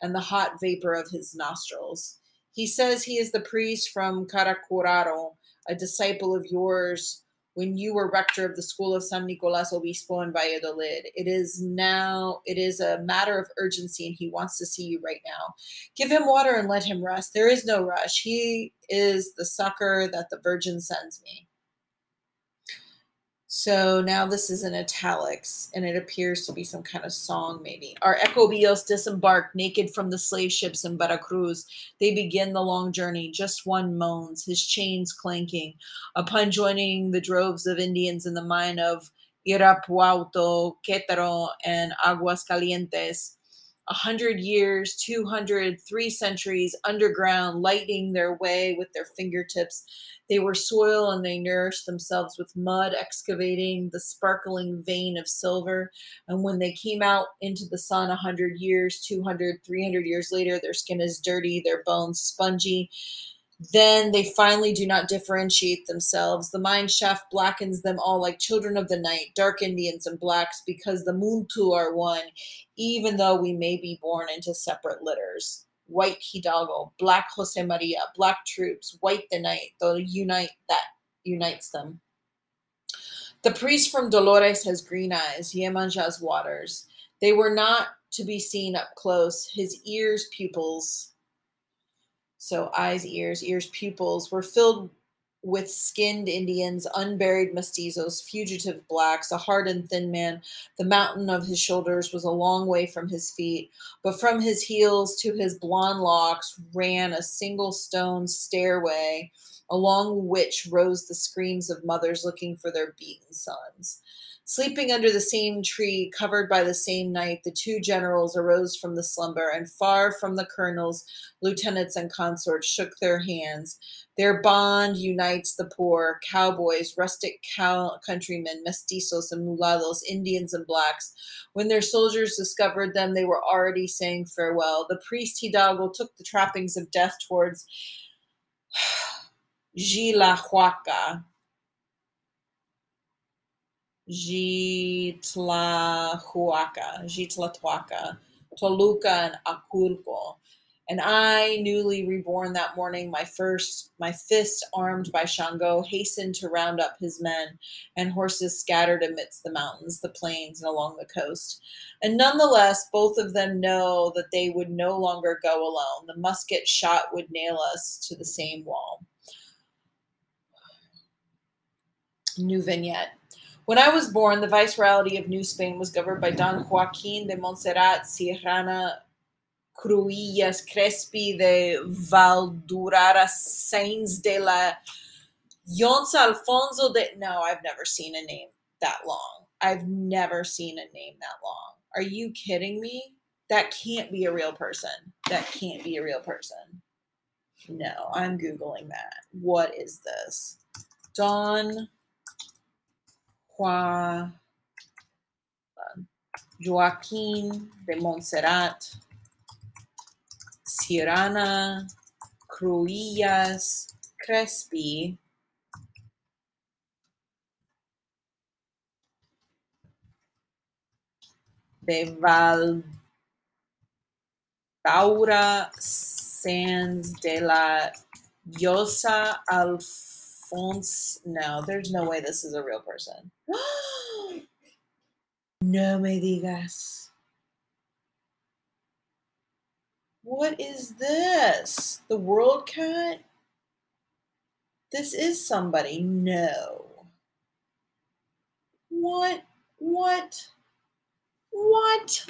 and the hot vapor of his nostrils. He says he is the priest from Caracuraro, a disciple of yours when you were rector of the school of San Nicolas Obispo in Valladolid. It is now, it is a matter of urgency, and he wants to see you right now. Give him water and let him rest. There is no rush. He is the succor that the Virgin sends me. So now this is in italics, and it appears to be some kind of song, maybe. Our Ecobios disembark naked from the slave ships in Veracruz. They begin the long journey. Just one moans, his chains clanking. Upon joining the droves of Indians in the mine of Irapuato, Quetaro, and Aguascalientes, a hundred years, two hundred, three centuries underground, lighting their way with their fingertips they were soil and they nourished themselves with mud, excavating the sparkling vein of silver. And when they came out into the sun 100 years, 200, 300 years later, their skin is dirty, their bones spongy. Then they finally do not differentiate themselves. The mine shaft blackens them all like children of the night, dark Indians and blacks, because the Muntu are one, even though we may be born into separate litters white Hidalgo, black Jose Maria, black troops, white the night, the unite that unites them. The priest from Dolores has green eyes, Yemanjah's waters. They were not to be seen up close. His ears, pupils, so eyes, ears, ears, pupils, were filled with skinned Indians, unburied mestizos, fugitive blacks, a hard and thin man. The mountain of his shoulders was a long way from his feet, but from his heels to his blond locks ran a single stone stairway, along which rose the screams of mothers looking for their beaten sons. Sleeping under the same tree, covered by the same night, the two generals arose from the slumber, and far from the colonels, lieutenants, and consorts shook their hands. Their bond unites the poor, cowboys, rustic cow- countrymen, mestizos and mulattoes, Indians and blacks. When their soldiers discovered them, they were already saying farewell. The priest Hidalgo took the trappings of death towards Gilahuaca, Jitlahuaca, Jitlathuaca, Toluca, and Aculco. And I, newly reborn that morning, my first, my fist armed by Shango, hastened to round up his men and horses scattered amidst the mountains, the plains, and along the coast. And nonetheless, both of them know that they would no longer go alone. The musket shot would nail us to the same wall. New vignette. When I was born, the viceroyalty of New Spain was governed by Don Joaquin de Montserrat Sierrana Cruillas Crespi de Valdurara Sainz de la Yonsa Alfonso de. No, I've never seen a name that long. I've never seen a name that long. Are you kidding me? That can't be a real person. That can't be a real person. No, I'm Googling that. What is this? Don Juan Joaquin de Montserrat, Sierrana, Cruillas, Crespi, de Val Valdaura Sands de la Llosa Alf No, there's no way this is a real person. no me digas. What is this? The WorldCat? This is somebody. No. What? What? What?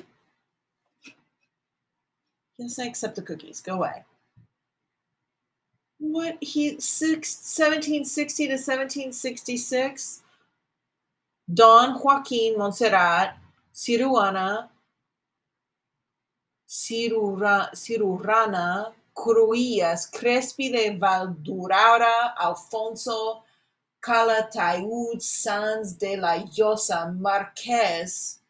Yes, I accept the cookies. Go away what he six, 1760 to 1766 don joaquin montserrat Ciruana, Cirura, Cirurana, Cruillas, Crespi de Valdurara, Alfonso, Calatayud, Sanz de la Llosa, Marqués,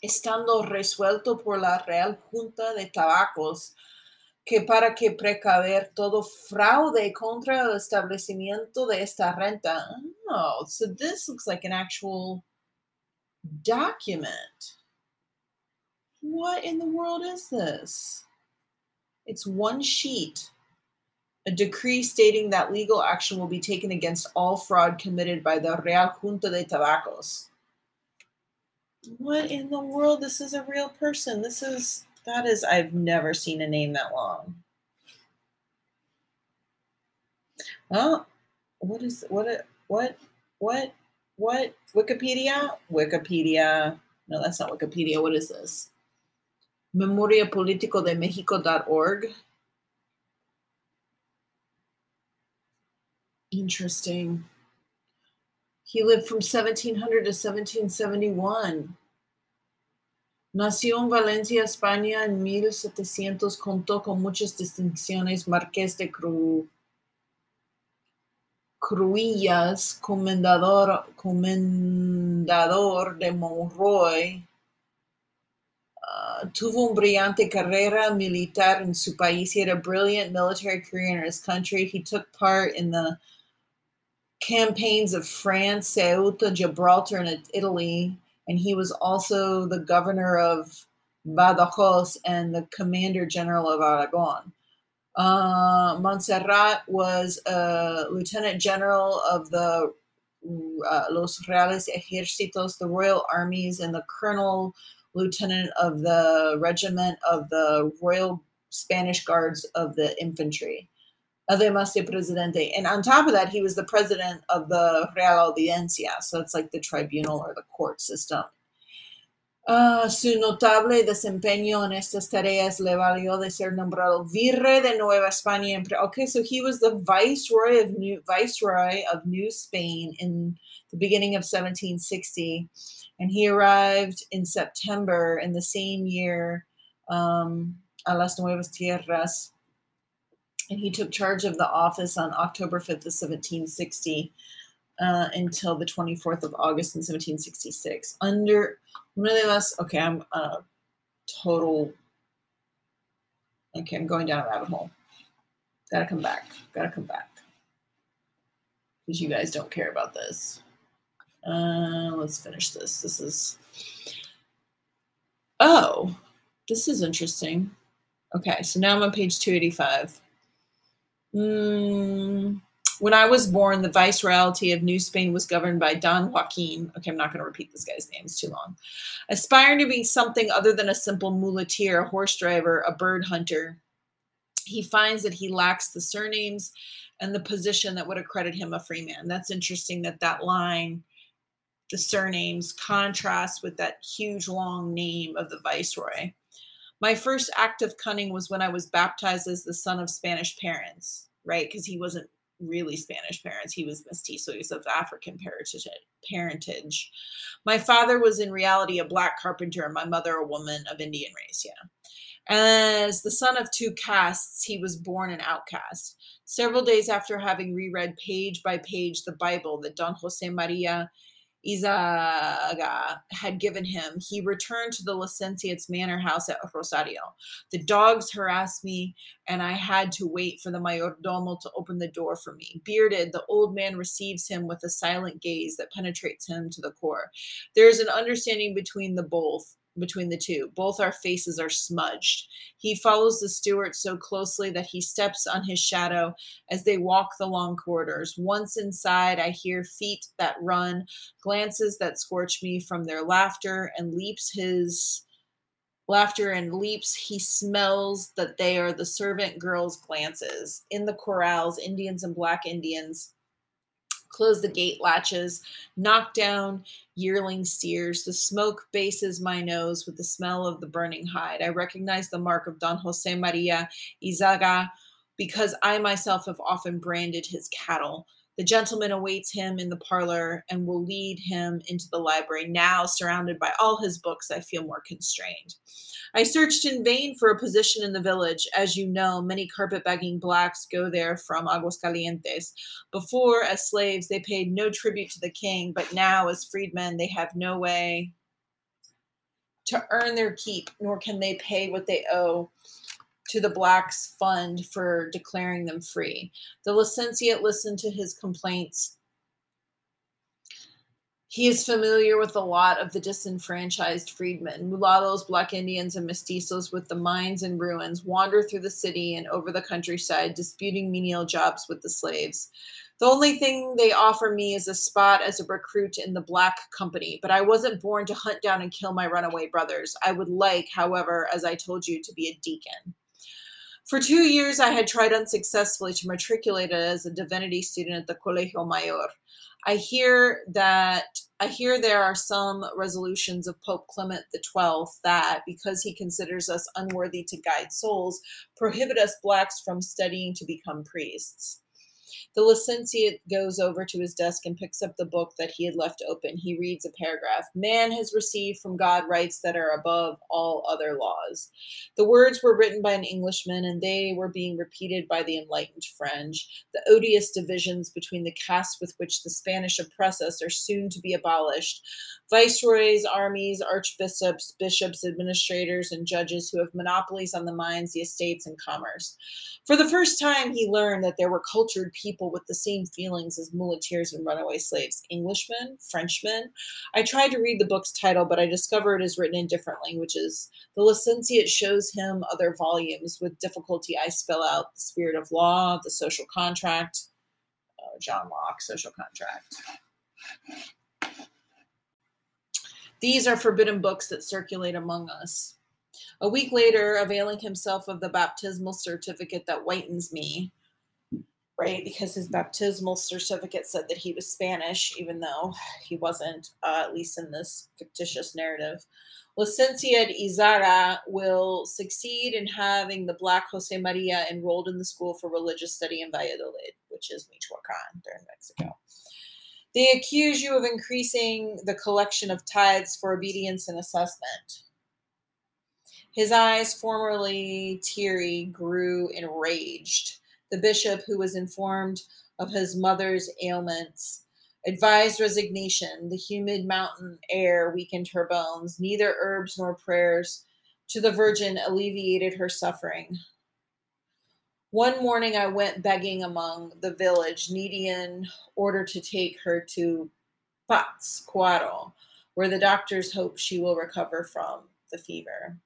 estando resuelto por la Real Junta de Tabacos, que para que precaver todo fraude contra el establecimiento de esta renta. Oh, so this looks like an actual document. What in the world is this? It's one sheet. A decree stating that legal action will be taken against all fraud committed by the Real Junta de Tabacos. What in the world? This is a real person. This is that is, I've never seen a name that long. Well, what is what? What? What? What? Wikipedia? Wikipedia. No, that's not Wikipedia. What is this? Memoria Politico de Mexico.org. Interesting. He lived from 1700 to 1771. Nació en Valencia, España en 1700, contó con muchas distinciones, marqués de Cru, Cruillas, comendador, de Monroy, uh, tuvo una brillante carrera militar en su país. He had a brilliant military career in his country. He took part in the campaigns of France, Ceuta, Gibraltar, and Italy and he was also the governor of Badajoz and the commander general of Aragon. Uh, Montserrat was a lieutenant general of the uh, Los Reales Ejércitos, the Royal Armies, and the colonel lieutenant of the regiment of the Royal Spanish Guards of the Infantry. Además de presidente. And on top of that, he was the president of the Real Audiencia. So it's like the tribunal or the court system. Uh, su notable desempeño en estas tareas le valió de ser nombrado virrey de Nueva España. Okay, so he was the viceroy of New viceroy of New Spain in the beginning of 1760, and he arrived in September in the same year um, a las Nuevas Tierras and he took charge of the office on October 5th of 1760 uh, until the 24th of August in 1766. Under really less, okay, I'm a total, okay, I'm going down a rabbit hole. Gotta come back, gotta come back. Because you guys don't care about this. Uh, let's finish this. This is, oh, this is interesting. Okay, so now I'm on page 285. Mm, when I was born, the viceroyalty of New Spain was governed by Don Joaquin. Okay, I'm not going to repeat this guy's name, it's too long. Aspiring to be something other than a simple muleteer, a horse driver, a bird hunter, he finds that he lacks the surnames and the position that would accredit him a free man. That's interesting that that line, the surnames, contrasts with that huge long name of the viceroy. My first act of cunning was when I was baptized as the son of Spanish parents, right? Because he wasn't really Spanish parents. He was mestizo. He was of African parentage. My father was in reality a black carpenter, and my mother a woman of Indian race. Yeah. As the son of two castes, he was born an outcast. Several days after having reread page by page the Bible that Don Jose Maria Izaga had given him, he returned to the Licenciate's manor house at Rosario. The dogs harassed me, and I had to wait for the mayordomo to open the door for me. Bearded, the old man receives him with a silent gaze that penetrates him to the core. There is an understanding between the both between the two. Both our faces are smudged. He follows the steward so closely that he steps on his shadow as they walk the long corridors. Once inside, I hear feet that run, glances that scorch me from their laughter, and leaps his laughter and leaps. He smells that they are the servant girls' glances. In the corrals, Indians and black Indians close the gate latches, knock down yearling steers. The smoke bases my nose with the smell of the burning hide. I recognize the mark of Don Jose Maria Izaga because I myself have often branded his cattle. The gentleman awaits him in the parlor and will lead him into the library. Now, surrounded by all his books, I feel more constrained. I searched in vain for a position in the village. As you know, many carpetbagging blacks go there from Aguascalientes. Before, as slaves, they paid no tribute to the king, but now, as freedmen, they have no way to earn their keep, nor can they pay what they owe to the blacks fund for declaring them free. The licentiate listened to his complaints. He is familiar with a lot of the disenfranchised freedmen, mulattoes, black Indians, and mestizos with the mines and ruins, wander through the city and over the countryside, disputing menial jobs with the slaves. The only thing they offer me is a spot as a recruit in the Black Company, but I wasn't born to hunt down and kill my runaway brothers. I would like, however, as I told you, to be a deacon. For two years, I had tried unsuccessfully to matriculate as a divinity student at the Colegio Mayor. I hear that I hear there are some resolutions of Pope Clement XII that, because he considers us unworthy to guide souls, prohibit us blacks from studying to become priests. The licentiate goes over to his desk and picks up the book that he had left open. He reads a paragraph. Man has received from God rights that are above all other laws. The words were written by an Englishman and they were being repeated by the enlightened French. The odious divisions between the castes with which the Spanish oppress us are soon to be abolished. Viceroys, armies, archbishops, bishops, administrators, and judges who have monopolies on the mines, the estates, and commerce. For the first time, he learned that there were cultured people with the same feelings as muleteers and runaway slaves Englishmen, Frenchmen. I tried to read the book's title, but I discovered it is written in different languages. The licentiate shows him other volumes. With difficulty, I spell out The Spirit of Law, The Social Contract, uh, John Locke, Social Contract. These are forbidden books that circulate among us. A week later, availing himself of the baptismal certificate that whitens me, right? Because his baptismal certificate said that he was Spanish, even though he wasn't, uh, at least in this fictitious narrative. Licenciate Izaga will succeed in having the Black Jose Maria enrolled in the school for religious study in Valladolid, which is Michoacan, there in Mexico. They accuse you of increasing the collection of tithes for obedience and assessment. His eyes, formerly teary, grew enraged. The bishop, who was informed of his mother's ailments, advised resignation. The humid mountain air weakened her bones. Neither herbs nor prayers to the Virgin alleviated her suffering. One morning I went begging among the village, needy in order to take her to Pátzcuaro, where the doctors hope she will recover from the fever.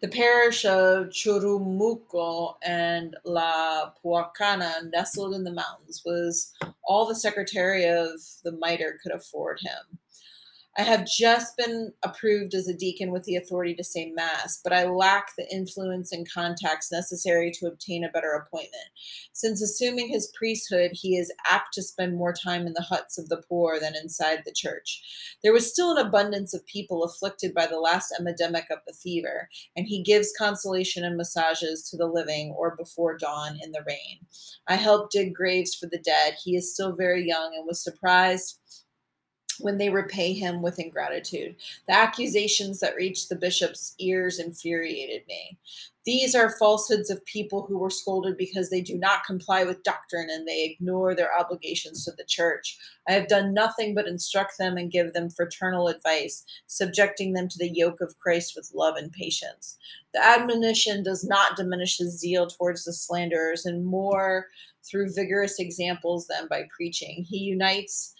The parish of Churumuco and La Huacana, nestled in the mountains, was all the secretary of the mitre could afford him. I have just been approved as a deacon with the authority to say Mass, but I lack the influence and contacts necessary to obtain a better appointment. Since assuming his priesthood, he is apt to spend more time in the huts of the poor than inside the church. There was still an abundance of people afflicted by the last epidemic of the fever, and he gives consolation and massages to the living or before dawn in the rain. I helped dig graves for the dead. He is still very young and was surprised when they repay him with ingratitude. The accusations that reached the bishop's ears infuriated me. These are falsehoods of people who were scolded because they do not comply with doctrine and they ignore their obligations to the church. I have done nothing but instruct them and give them fraternal advice, subjecting them to the yoke of Christ with love and patience. The admonition does not diminish his zeal towards the slanderers, and more through vigorous examples than by preaching. He unites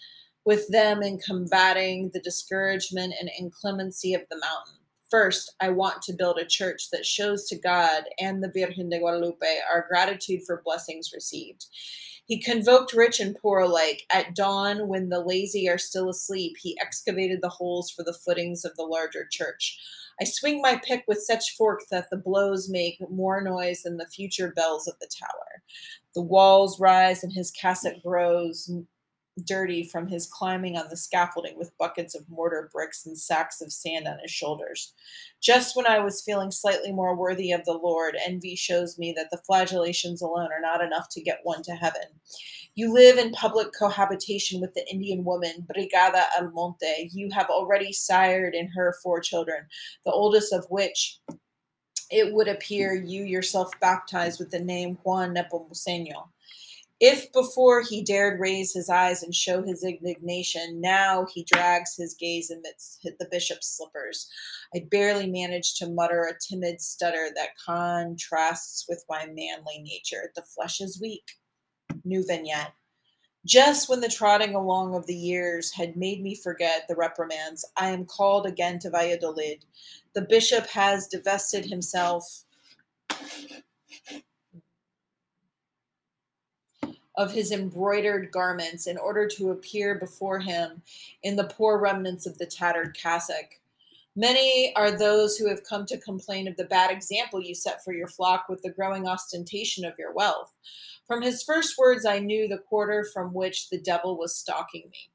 with them in combating the discouragement and inclemency of the mountain. First, I want to build a church that shows to God and the Virgen de Guadalupe our gratitude for blessings received. He convoked rich and poor alike. At dawn, when the lazy are still asleep, he excavated the holes for the footings of the larger church. I swing my pick with such fork that the blows make more noise than the future bells of the tower. The walls rise and his cassock grows dirty from his climbing on the scaffolding with buckets of mortar bricks and sacks of sand on his shoulders. Just when I was feeling slightly more worthy of the Lord, envy shows me that the flagellations alone are not enough to get one to heaven. You live in public cohabitation with the Indian woman, Brígida Almonte. You have already sired in her four children, the oldest of which it would appear you yourself baptized with the name Juan Nepomuceno. If before he dared raise his eyes and show his indignation, now he drags his gaze amidst the bishop's slippers. I barely manage to mutter a timid stutter that contrasts with my manly nature. The flesh is weak. New vignette. Just when the trotting along of the years had made me forget the reprimands, I am called again to Valladolid. The bishop has divested himself of his embroidered garments in order to appear before him in the poor remnants of the tattered cassock. Many are those who have come to complain of the bad example you set for your flock with the growing ostentation of your wealth. From his first words, I knew the quarter from which the devil was stalking me.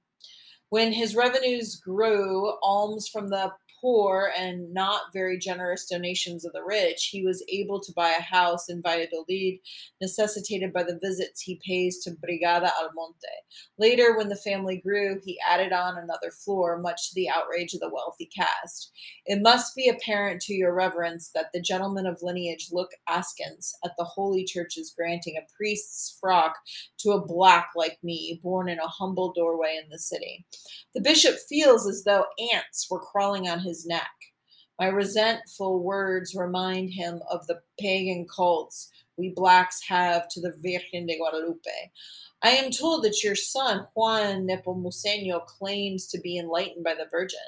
When his revenues grew, alms from the poor and not very generous donations of the rich, he was able to buy a house in Valladolid, necessitated by the visits he pays to Brígida Almonte. Later, when the family grew, he added on another floor, much to the outrage of the wealthy caste. It must be apparent to your reverence that the gentlemen of lineage look askance at the holy church's granting a priest's frock to a black like me, born in a humble doorway in the city. The bishop feels as though ants were crawling on his his neck. My resentful words remind him of the pagan cults we blacks have to the Virgen de Guadalupe. I am told that your son, Juan Nepomuceno, claims to be enlightened by the Virgin.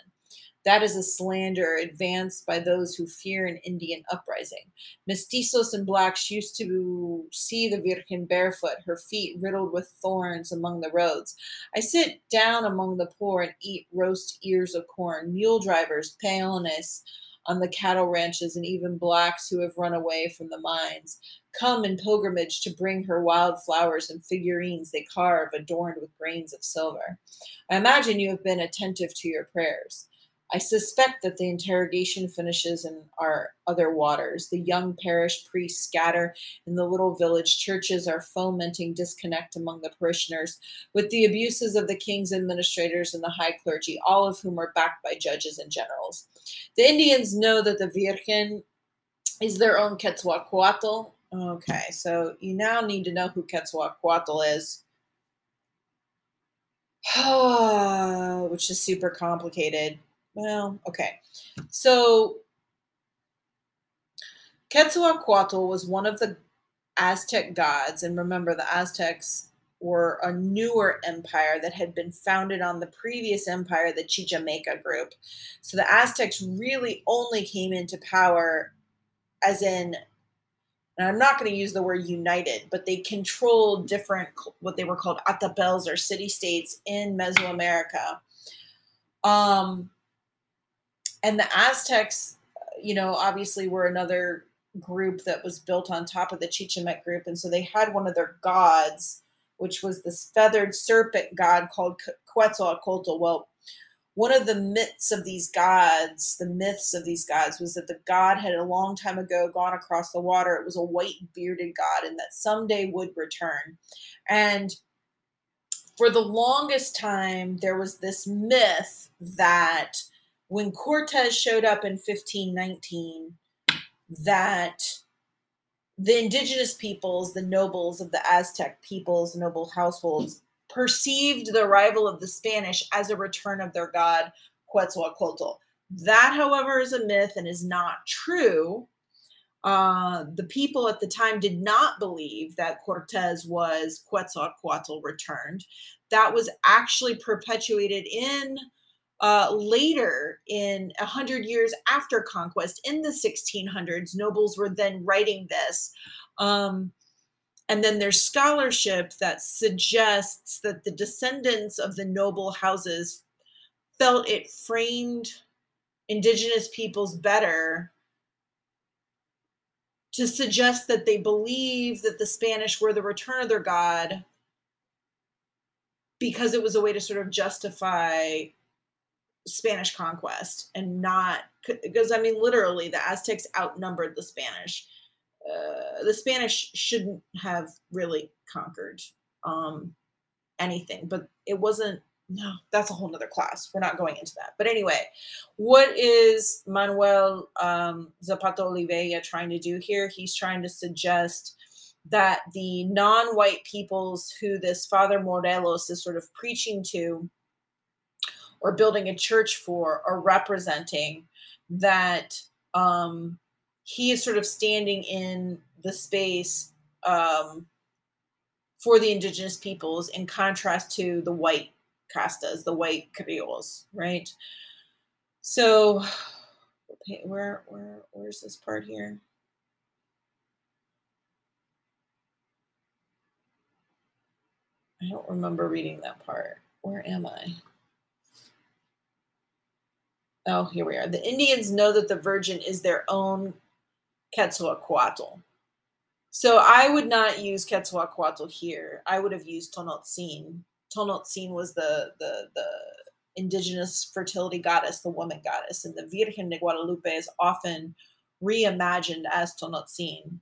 That is a slander advanced by those who fear an Indian uprising. Mestizos and blacks used to see the Virgin barefoot, her feet riddled with thorns among the roads. I sit down among the poor and eat roast ears of corn. Mule drivers, peones, on the cattle ranches, and even blacks who have run away from the mines come in pilgrimage to bring her wild flowers and figurines they carve adorned with grains of silver. I imagine you have been attentive to your prayers. I suspect that the interrogation finishes in our other waters. The young parish priests scatter in the little village churches are fomenting disconnect among the parishioners with the abuses of the king's administrators and the high clergy, all of whom are backed by judges and generals. The Indians know that the Virgen is their own Quetzalcoatl. Okay, so you now need to know who Quetzalcoatl is. which is super complicated well, okay. So Quetzalcoatl was one of the Aztec gods, and remember, the Aztecs were a newer empire that had been founded on the previous empire, the Chichimeca group. So the Aztecs really only came into power as in, and I'm not going to use the word united, but they controlled different, what they were called altepetls or city states in Mesoamerica. Um, and the Aztecs, you know, obviously were another group that was built on top of the Chichimec group. And so they had one of their gods, which was this feathered serpent god called Quetzalcoatl. Well, one of the myths of these gods, the myths of these gods, was that the god had a long time ago gone across the water. It was a white bearded god, and that someday would return. And for the longest time, there was this myth that when Cortez showed up in 1519 that the indigenous peoples, the nobles of the Aztec peoples, noble households, perceived the arrival of the Spanish as a return of their god Quetzalcoatl. That, however, is a myth and is not true. Uh, the people at the time did not believe that Cortez was Quetzalcoatl returned. That was actually perpetuated in uh, later, in a hundred years after conquest, in the 1600s, nobles were then writing this. Um, and then there's scholarship that suggests that the descendants of the noble houses felt it framed indigenous peoples better to suggest that they believe that the Spanish were the return of their God because it was a way to sort of justify Spanish conquest and not because I mean literally the Aztecs outnumbered the Spanish. Uh, the Spanish shouldn't have really conquered um, anything, but it wasn't. No, that's a whole nother class. We're not going into that. But anyway, what is Manuel um, Zapata Olivella trying to do here? He's trying to suggest that the non-white peoples who this Father Morelos is sort of preaching to or building a church for or representing that um, he is sort of standing in the space um, for the indigenous peoples in contrast to the white castas, the white criollos, right? So where where where's this part here? I don't remember reading that part. Where am I? Oh, here we are. The Indians know that the Virgin is their own Quetzalcoatl. So I would not use Quetzalcoatl here. I would have used Tonantzin. Tonantzin was the the the indigenous fertility goddess, the woman goddess, and the Virgen de Guadalupe is often reimagined as Tonantzin.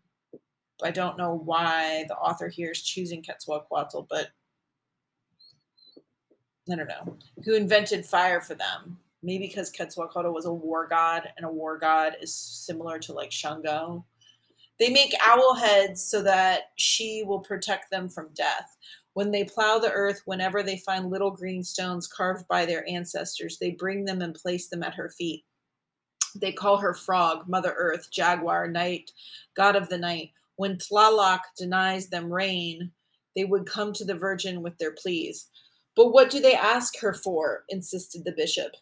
I don't know why the author here is choosing Quetzalcoatl, but I don't know, who invented fire for them. Maybe because Quetzalcoatl was a war god, and a war god is similar to like Shango. They make owl heads so that she will protect them from death. When they plow the earth, whenever they find little green stones carved by their ancestors, they bring them and place them at her feet. They call her Frog, Mother Earth, Jaguar, Night, God of the Night. When Tlaloc denies them rain, they would come to the Virgin with their pleas. But what do they ask her for? insisted the bishop.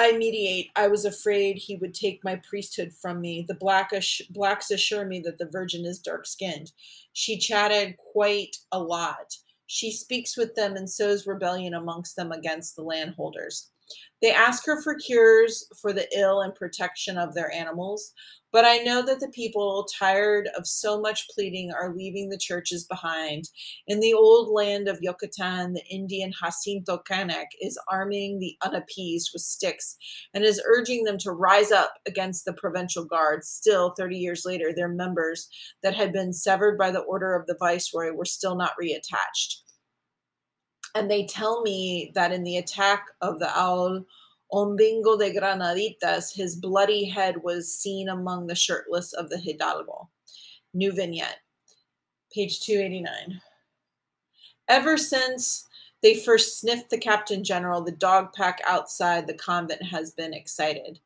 I mediate. I was afraid he would take my priesthood from me. The blackish, blacks assure me that the virgin is dark skinned. She chatted quite a lot. She speaks with them and sows rebellion amongst them against the landholders. They ask her for cures for the ill and protection of their animals. But I know that the people, tired of so much pleading, are leaving the churches behind. In the old land of Yucatan, the Indian Jacinto Canek is arming the unappeased with sticks and is urging them to rise up against the provincial guards. Still, 30 years later, their members that had been severed by the order of the viceroy were still not reattached. And they tell me that in the attack of the Owl Ombingo de Granaditas, his bloody head was seen among the shirtless of the Hidalgo. New vignette, page 289. Ever since they first sniffed the captain general, the dog pack outside the convent has been excited.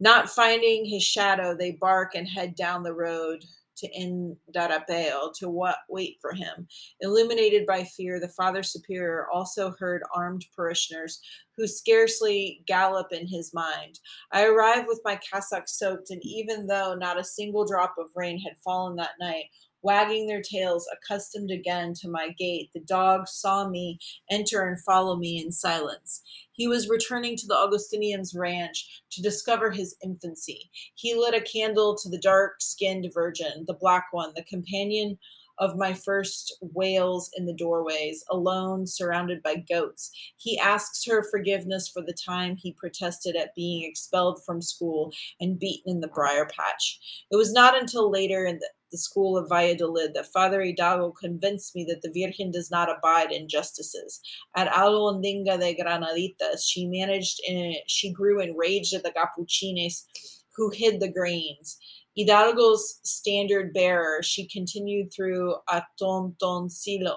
Not finding his shadow, they bark and head down the road to Indarapeo to what, wait for him. Illuminated by fear, the Father Superior also heard armed parishioners who scarcely gallop in his mind. I arrived with my cassock soaked, and even though not a single drop of rain had fallen that night, wagging their tails, accustomed again to my gait, the dogs saw me enter and follow me in silence. He was returning to the Augustinians' ranch to discover his infancy. He lit a candle to the dark skinned virgin, the black one, the companion of my first wails in the doorways, alone, surrounded by goats. He asks her forgiveness for the time he protested at being expelled from school and beaten in the briar patch. It was not until later in the, the school of Valladolid that Father Hidalgo convinced me that the Virgin does not abide injustices. At Alhóndiga de Granaditas, she managed, in, she grew enraged at the Capuchines who hid the grains. Hidalgo's standard bearer, she continued through Atontoncillo,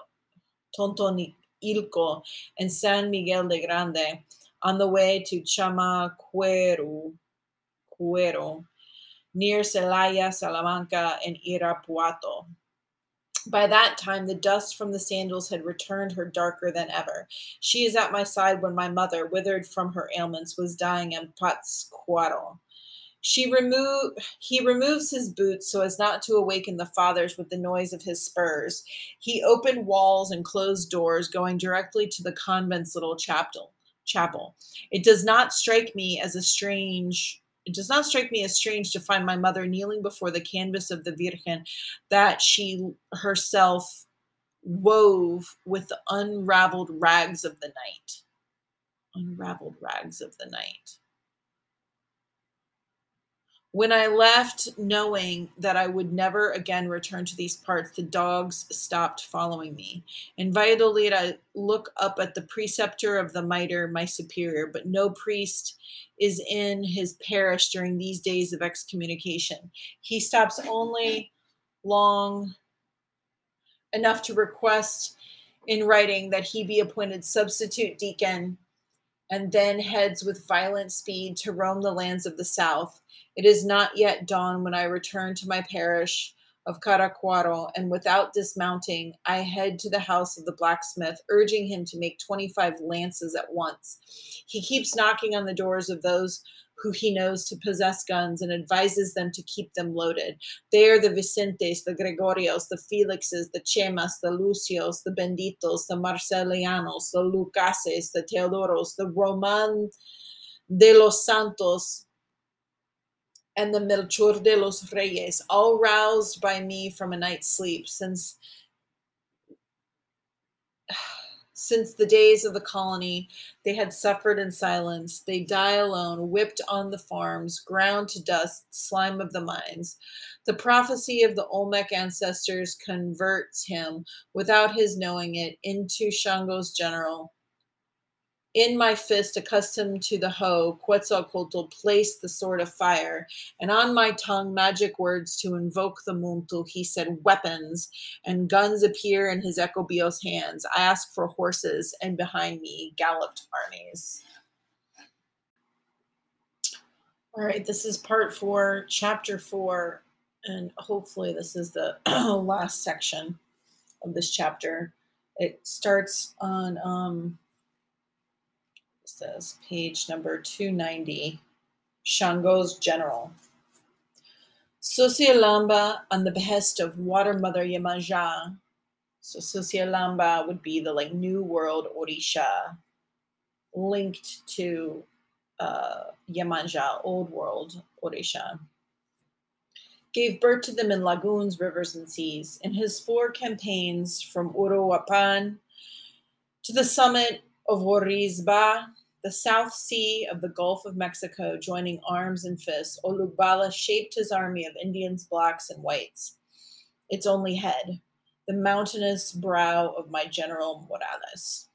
Tontonilco and San Miguel de Grande on the way to Chamacuero, Cuero, near Celaya, Salamanca, and Irapuato. By that time, the dust from the sandals had returned her darker than ever. She is at my side when my mother, withered from her ailments, was dying in Pátzcuaro. She remove he removes his boots so as not to awaken the fathers with the noise of his spurs. He opened walls and closed doors, going directly to the convent's little chapel. Chapel. It does not strike me as a strange it does not strike me as strange to find my mother kneeling before the canvas of the Virgin that she herself wove with the unraveled rags of the night. Unraveled rags of the night. When I left, knowing that I would never again return to these parts, the dogs stopped following me. In Valladolid, I look up at the preceptor of the mitre, my superior, but no priest is in his parish during these days of excommunication. He stops only long enough to request in writing that he be appointed substitute deacon and then heads with violent speed to roam the lands of the south it is not yet dawn when I return to my parish of Caracuaro, and without dismounting, I head to the house of the blacksmith, urging him to make 25 lances at once. He keeps knocking on the doors of those who he knows to possess guns and advises them to keep them loaded. They are the Vicentes, the Gregorios, the Felixes, the Chemas, the Lucios, the Benditos, the Marcelianos, the Lucases, the Teodoros, the Roman de los Santos, and the Melchor de los Reyes, all roused by me from a night's sleep, since since the days of the colony, they had suffered in silence. They die alone, whipped on the farms, ground to dust, slime of the mines. The prophecy of the Olmec ancestors converts him, without his knowing it, into Shango's general in my fist, accustomed to the hoe, Quetzalcoatl placed the sword of fire, and on my tongue magic words to invoke the Muntu. He said, Weapons, and guns appear in his Ecobios hands. I asked for horses, and behind me galloped armies. All right, this is part four, chapter four, and hopefully, this is the last section of this chapter. It starts on um, says page number 290, Shango's General. Sosialamba on the behest of Water Mother Yemanja. So Sosialamba would be the like New World Orisha linked to uh, Yemanja, Old World Orisha. Gave birth to them in lagoons, rivers, and seas. In his four campaigns from Uruapan to the summit of Orizaba, the South Sea of the Gulf of Mexico joining arms and fists, Olubala shaped his army of Indians, blacks, and whites. Its only head, the mountainous brow of my General Morelos.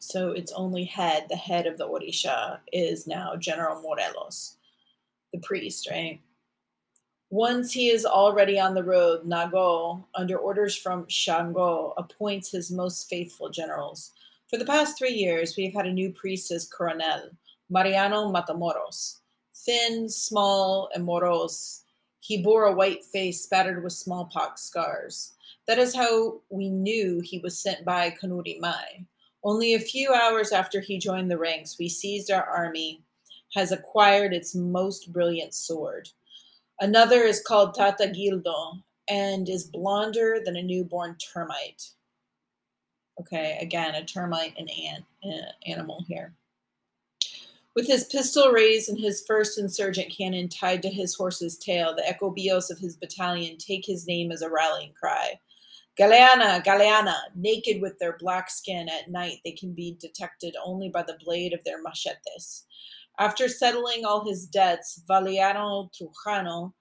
So its only head, the head of the Orisha, is now General Morelos, the priest, right? Once he is already on the road, Nago, under orders from Shango, appoints his most faithful generals. For the past three years, we have had a new priest as Coronel, Mariano Matamoros. Thin, small, and morose, he bore a white face spattered with smallpox scars. That is how we knew he was sent by Kanuri Mai. Only a few hours after he joined the ranks, we seized our army, has acquired its most brilliant sword. Another is called Tata Gildo and is blonder than a newborn termite. Okay, again, a termite and ant animal here. With his pistol raised and his first insurgent cannon tied to his horse's tail, the ecobios of his battalion take his name as a rallying cry. Galeana, Galeana, naked with their black skin at night, they can be detected only by the blade of their machetes. After settling all his debts, Valeriano Trujano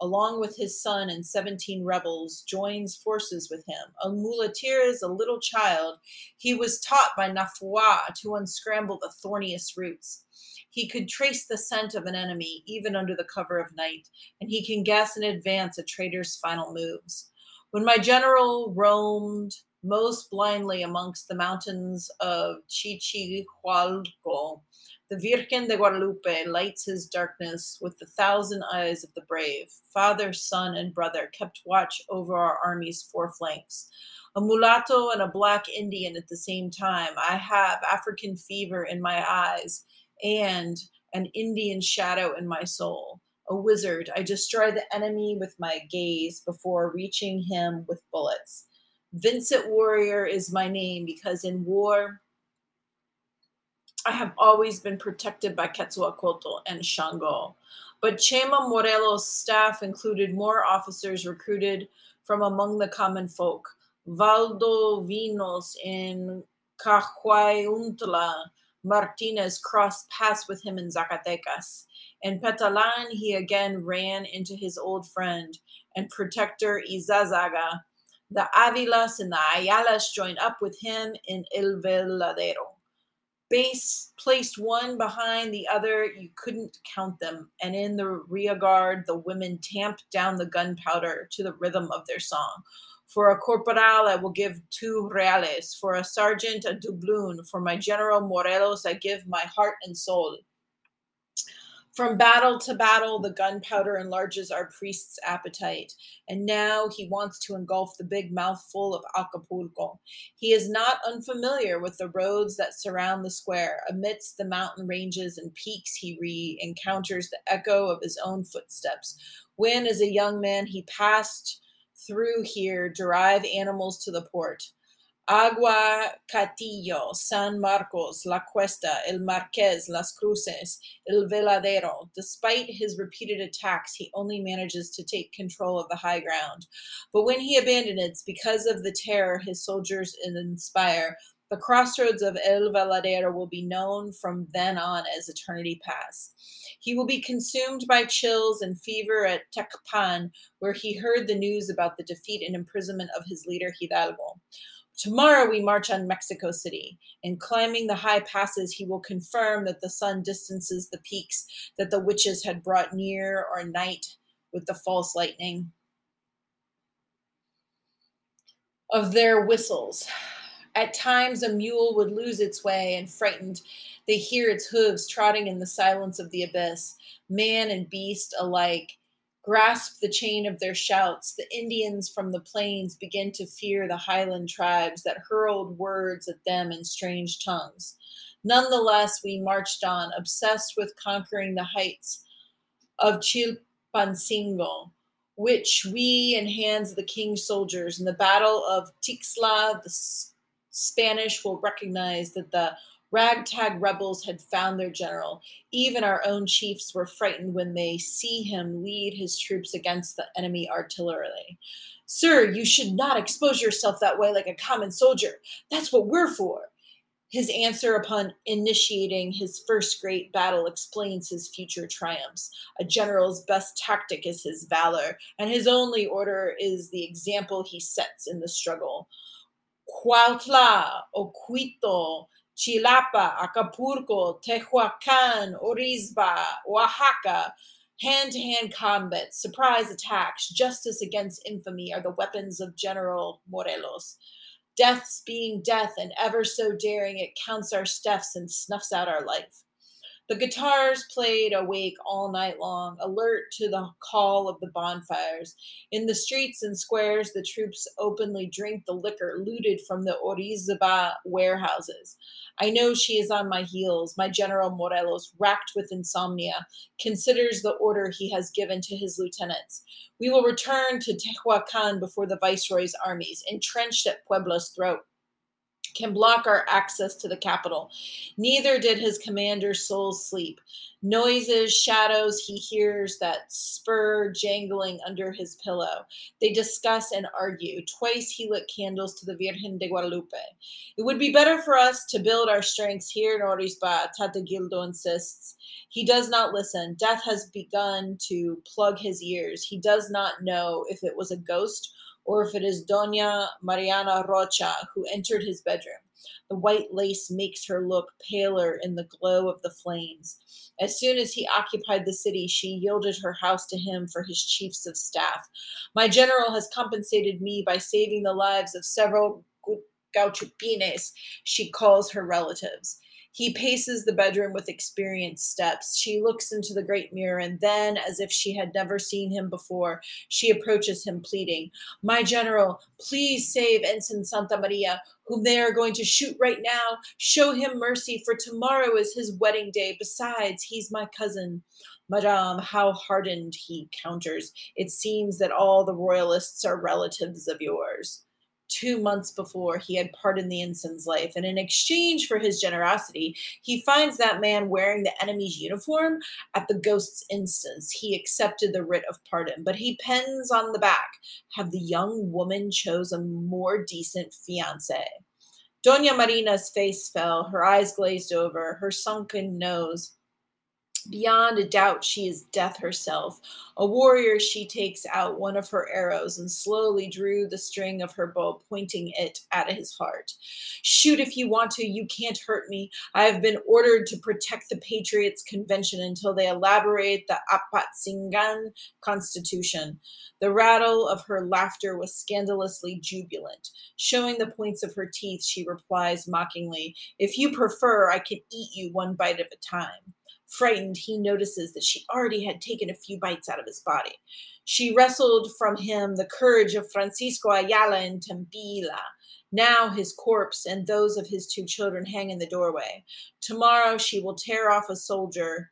along with his son and 17 rebels, joins forces with him. A muleteer is a little child. He was taught by Nafua to unscramble the thorniest roots. He could trace the scent of an enemy even under the cover of night, and he can guess in advance a traitor's final moves. When my general roamed most blindly amongst the mountains of Chichihualco, the Virgen de Guadalupe lights his darkness with the thousand eyes of the brave. Father, son, and brother kept watch over our army's four flanks. A mulatto and a black Indian at the same time. I have African fever in my eyes and an Indian shadow in my soul. A wizard, I destroy the enemy with my gaze before reaching him with bullets. Vincent Warrior is my name because in war, I have always been protected by Quetzalcoatl and Shango. But Chema Morelos' staff included more officers recruited from among the common folk. Valdovinos in Cahuayuntla, Martinez crossed paths with him in Zacatecas. In Petalan, he again ran into his old friend and protector Izazaga. The Avilas and the Ayalas joined up with him in El Veladero. Base placed one behind the other, you couldn't count them. And in the rear guard, the women tamped down the gunpowder to the rhythm of their song. For a corporal, I will give two reales. For a sergeant, a doubloon. For my general Morelos, I give my heart and soul. From battle to battle, the gunpowder enlarges our priest's appetite, and now he wants to engulf the big mouthful of Acapulco. He is not unfamiliar with the roads that surround the square. Amidst the mountain ranges and peaks, he re encounters the echo of his own footsteps. When, as a young man, he passed through here, drive animals to the port. Agua Catillo, San Marcos, La Cuesta, El Marquez, Las Cruces, El Veladero. Despite his repeated attacks, he only manages to take control of the high ground. But when he abandons it, because of the terror his soldiers inspire, the crossroads of El Veladero will be known from then on as Eternity Pass. He will be consumed by chills and fever at Tecpan, where he heard the news about the defeat and imprisonment of his leader Hidalgo. Tomorrow we march on Mexico City. In climbing the high passes, he will confirm that the sun distances the peaks that the witches had brought near or night with the false lightning of their whistles. At times, a mule would lose its way, and frightened, they hear its hooves trotting in the silence of the abyss. Man and beast alike grasp the chain of their shouts, the Indians from the plains begin to fear the highland tribes that hurled words at them in strange tongues. Nonetheless, we marched on, obsessed with conquering the heights of Chilpancingo, which we in hands of the king's soldiers in the battle of Tixla, the Spanish will recognize that the Ragtag rebels had found their general. Even our own chiefs were frightened when they see him lead his troops against the enemy artillery. Sir, you should not expose yourself that way like a common soldier. That's what we're for. His answer upon initiating his first great battle explains his future triumphs. A general's best tactic is his valor, and his only order is the example he sets in the struggle. Cuautla, Oquito, Chilapa, Acapulco, Tehuacan, Orizaba, Oaxaca. Hand to hand combat, surprise attacks, justice against infamy are the weapons of General Morelos. Death's being death and ever so daring, it counts our steps and snuffs out our life. The guitars played awake all night long, alert to the call of the bonfires. In the streets and squares, the troops openly drink the liquor looted from the Orizaba warehouses. I know she is on my heels. My General Morelos, racked with insomnia, considers the order he has given to his lieutenants. We will return to Tehuacan before the Viceroy's armies, entrenched at Puebla's throat can block our access to the capital. Neither did his commander's soul sleep. Noises, shadows, he hears that spur jangling under his pillow. They discuss and argue. Twice he lit candles to the Virgen de Guadalupe. It would be better for us to build our strengths here in Orizaba, Tata Gildo insists. He does not listen. Death has begun to plug his ears. He does not know if it was a ghost or if it is Dona Mariana Rocha who entered his bedroom. The white lace makes her look paler in the glow of the flames. As soon as he occupied the city, she yielded her house to him for his chiefs of staff. My general has compensated me by saving the lives of several gachupines, she calls her relatives. He paces the bedroom with experienced steps. She looks into the great mirror, and then, as if she had never seen him before, she approaches him, pleading, My general, please save Ensign Santa Maria, whom they are going to shoot right now. Show him mercy, for tomorrow is his wedding day. Besides, he's my cousin. Madame, how hardened he counters. It seems that all the royalists are relatives of yours. Two months before, he had pardoned the ensign's life, and in exchange for his generosity, he finds that man wearing the enemy's uniform at the ghost's instance. He accepted the writ of pardon, but he pens on the back Have the young woman chose a more decent fiance? Dona Marina's face fell, her eyes glazed over, her sunken nose Beyond a doubt, she is death herself. A warrior, she takes out one of her arrows and slowly drew the string of her bow, pointing it at his heart. Shoot if you want to, you can't hurt me. I have been ordered to protect the Patriots' Convention until they elaborate the Apatzingan Constitution. The rattle of her laughter was scandalously jubilant. Showing the points of her teeth, she replies mockingly, If you prefer, I can eat you one bite at a time. Frightened, he notices that she already had taken a few bites out of his body. She wrestled from him the courage of Francisco Ayala and Tempila. Now his corpse and those of his two children hang in the doorway. Tomorrow she will tear off a soldier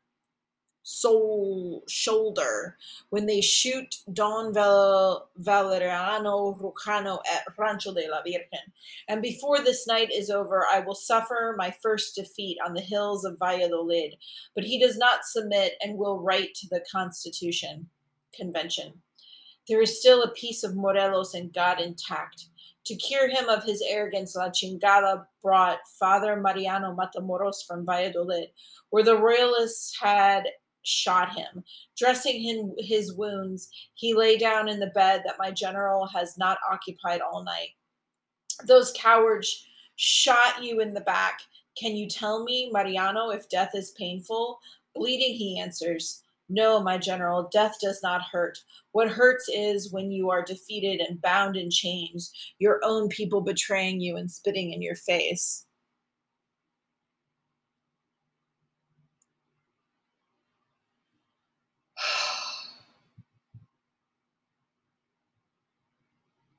soul shoulder when they shoot Don Val- Valeriano Trujano at Rancho de la Virgen. And before this night is over, I will suffer my first defeat on the hills of Valladolid. But he does not submit and will write to the Constitution Convention. There is still a piece of Morelos and God intact. To cure him of his arrogance, La Chingada brought Father Mariano Matamoros from Valladolid, where the royalists had shot him. Dressing him his wounds, he lay down in the bed that my general has not occupied all night. Those cowards shot you in the back. Can you tell me, Mariano, if death is painful? Bleeding, he answers. No, my general, death does not hurt. What hurts is when you are defeated and bound in chains, your own people betraying you and spitting in your face.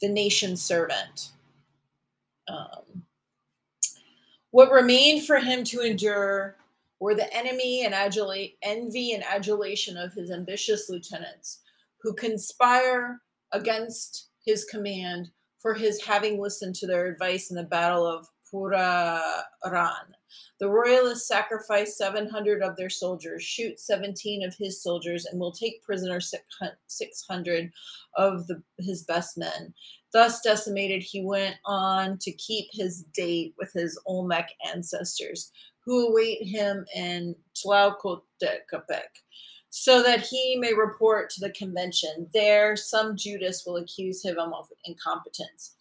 The nation's servant. Um, what remained for him to endure were the enemy and adulate, envy and adulation of his ambitious lieutenants, who conspire against his command for his having listened to their advice in the Battle of Puruarán. The royalists sacrifice 700 of their soldiers, shoot 17 of his soldiers, and will take prisoner 600 of the, his best men. Thus decimated, he went on to keep his date with his Olmec ancestors, who await him in Tlaukotecapec, so that he may report to the convention. There, some Judas will accuse him of incompetence.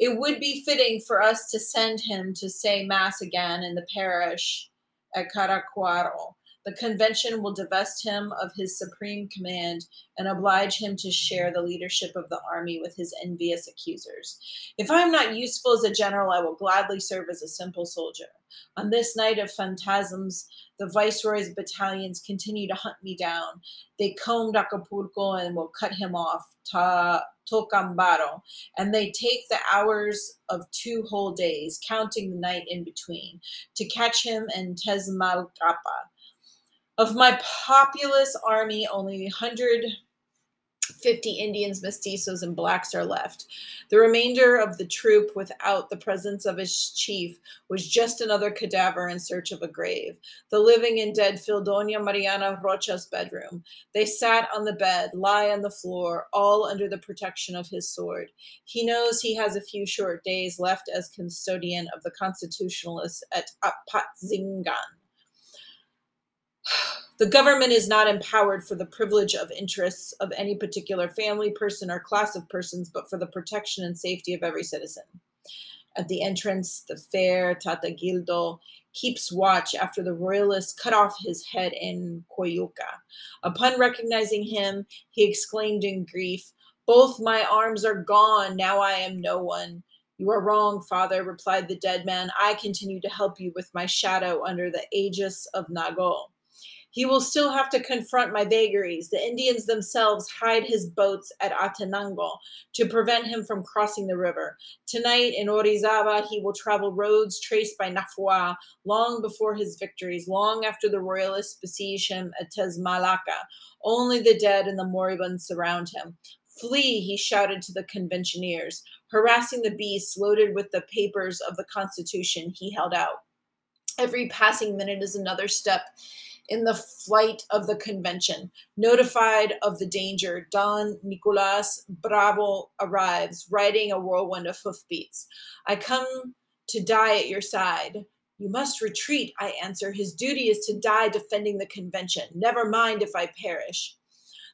It would be fitting for us to send him to say Mass again in the parish at Caracuaro. The convention will divest him of his supreme command and oblige him to share the leadership of the army with his envious accusers. If I am not useful as a general, I will gladly serve as a simple soldier. On this night of phantasms, the viceroy's battalions continue to hunt me down. They combed Acapulco and will cut him off. Ta- Tacámbaro, and they take the hours of two whole days, counting the night in between, to catch him in Tezmalcapa. Of my populous army, only 150 Indians, mestizos, and blacks are left. The remainder of the troop, without the presence of its chief, was just another cadaver in search of a grave. The living and dead filled Dona Mariana Rocha's bedroom. They sat on the bed, lie on the floor, all under the protection of his sword. He knows he has a few short days left as custodian of the constitutionalists at Apatzingan. The government is not empowered for the privilege of interests of any particular family, person, or class of persons, but for the protection and safety of every citizen. At the entrance, the fair Tata Gildo keeps watch after the royalists cut off his head in Coyuca. Upon recognizing him, he exclaimed in grief, Both my arms are gone, now I am no one. You are wrong, father, replied the dead man. I continue to help you with my shadow under the aegis of Nago. He will still have to confront my vagaries. The Indians themselves hide his boats at Atenango to prevent him from crossing the river. Tonight in Orizaba, he will travel roads traced by Nafua long before his victories, long after the royalists besiege him at Tezmalaca. Only the dead and the moribund surround him. Flee, he shouted to the conventioneers. harassing the beasts loaded with the papers of the Constitution he held out. Every passing minute is another step in the flight of the convention. Notified of the danger, Don Nicolas Bravo arrives, riding a whirlwind of hoofbeats. I come to die at your side. You must retreat, I answer. His duty is to die defending the convention. Never mind if I perish.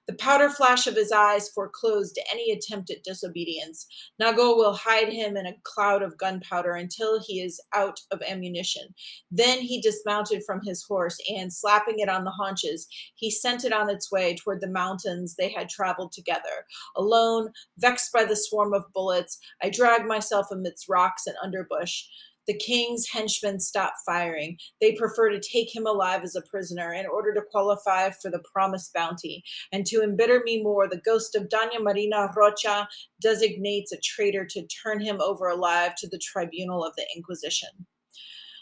The powder flash of his eyes foreclosed any attempt at disobedience. Nago will hide him in a cloud of gunpowder until he is out of ammunition. Then he dismounted from his horse and, slapping it on the haunches, he sent it on its way toward the mountains they had traveled together. Alone, vexed by the swarm of bullets, I dragged myself amidst rocks and underbush. The king's henchmen stop firing. They prefer to take him alive as a prisoner in order to qualify for the promised bounty. And to embitter me more, the ghost of Dona Marina Rocha designates a traitor to turn him over alive to the tribunal of the Inquisition.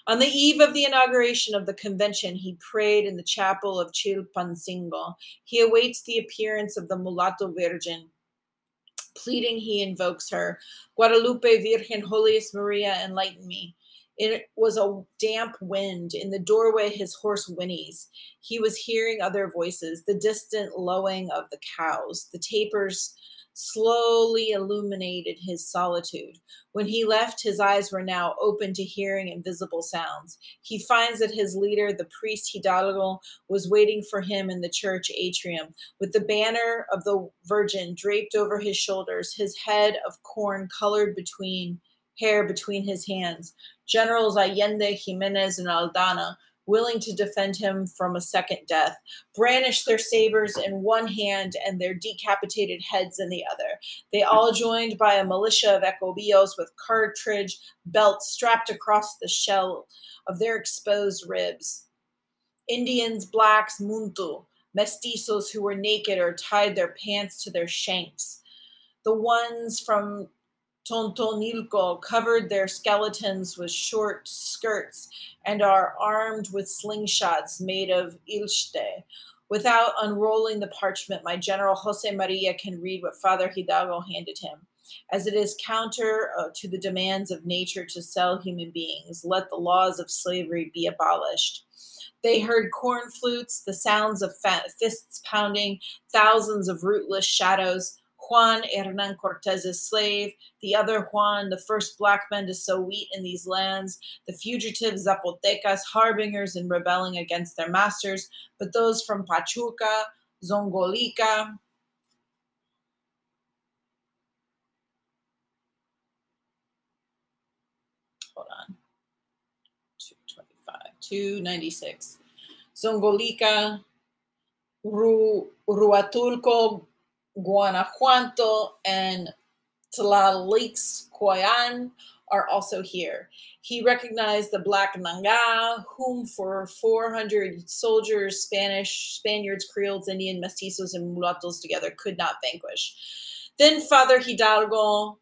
On the eve of the inauguration of the convention, he prayed in the chapel of Chilpancingo. He awaits the appearance of the mulatto virgin. Pleading, he invokes her Guadalupe Virgen, holiest Maria, enlighten me. It was a damp wind. In the doorway, his horse whinnies. He was hearing other voices, the distant lowing of the cows, the tapers slowly illuminated his solitude. When he left, his eyes were now open to hearing invisible sounds. He finds that his leader, the priest Hidalgo, was waiting for him in the church atrium, with the banner of the Virgin draped over his shoulders, his head of corn colored between hair between his hands. Generals Allende, Jimenez, and Aldama willing to defend him from a second death, brandish their sabers in one hand and their decapitated heads in the other. They all joined by a militia of ecobios with cartridge belts strapped across the shell of their exposed ribs. Indians, blacks, muntu, mestizos who were naked or tied their pants to their shanks. The ones from Tontonilco covered their skeletons with short skirts and are armed with slingshots made of ilchte. Without unrolling the parchment, my general Jose Maria can read what Father Hidalgo handed him. As it is counter uh, to the demands of nature to sell human beings, let the laws of slavery be abolished. They heard corn flutes, the sounds of fists pounding, thousands of rootless shadows, Juan Hernan Cortez's slave, the other Juan, the first black man to sow wheat in these lands, the fugitive Zapotecas, harbingers in rebelling against their masters, but those from Pachuca, Zongolica, hold on, 225, 296, Zongolica, Ru, Ruatulco, Guanajuato and Tlalixcoyan are also here. He recognized the Black Yanga, whom for 400 soldiers, Spanish, Spaniards, Creoles, Indian, mestizos, and mulattoes together could not vanquish. Then Father Hidalgo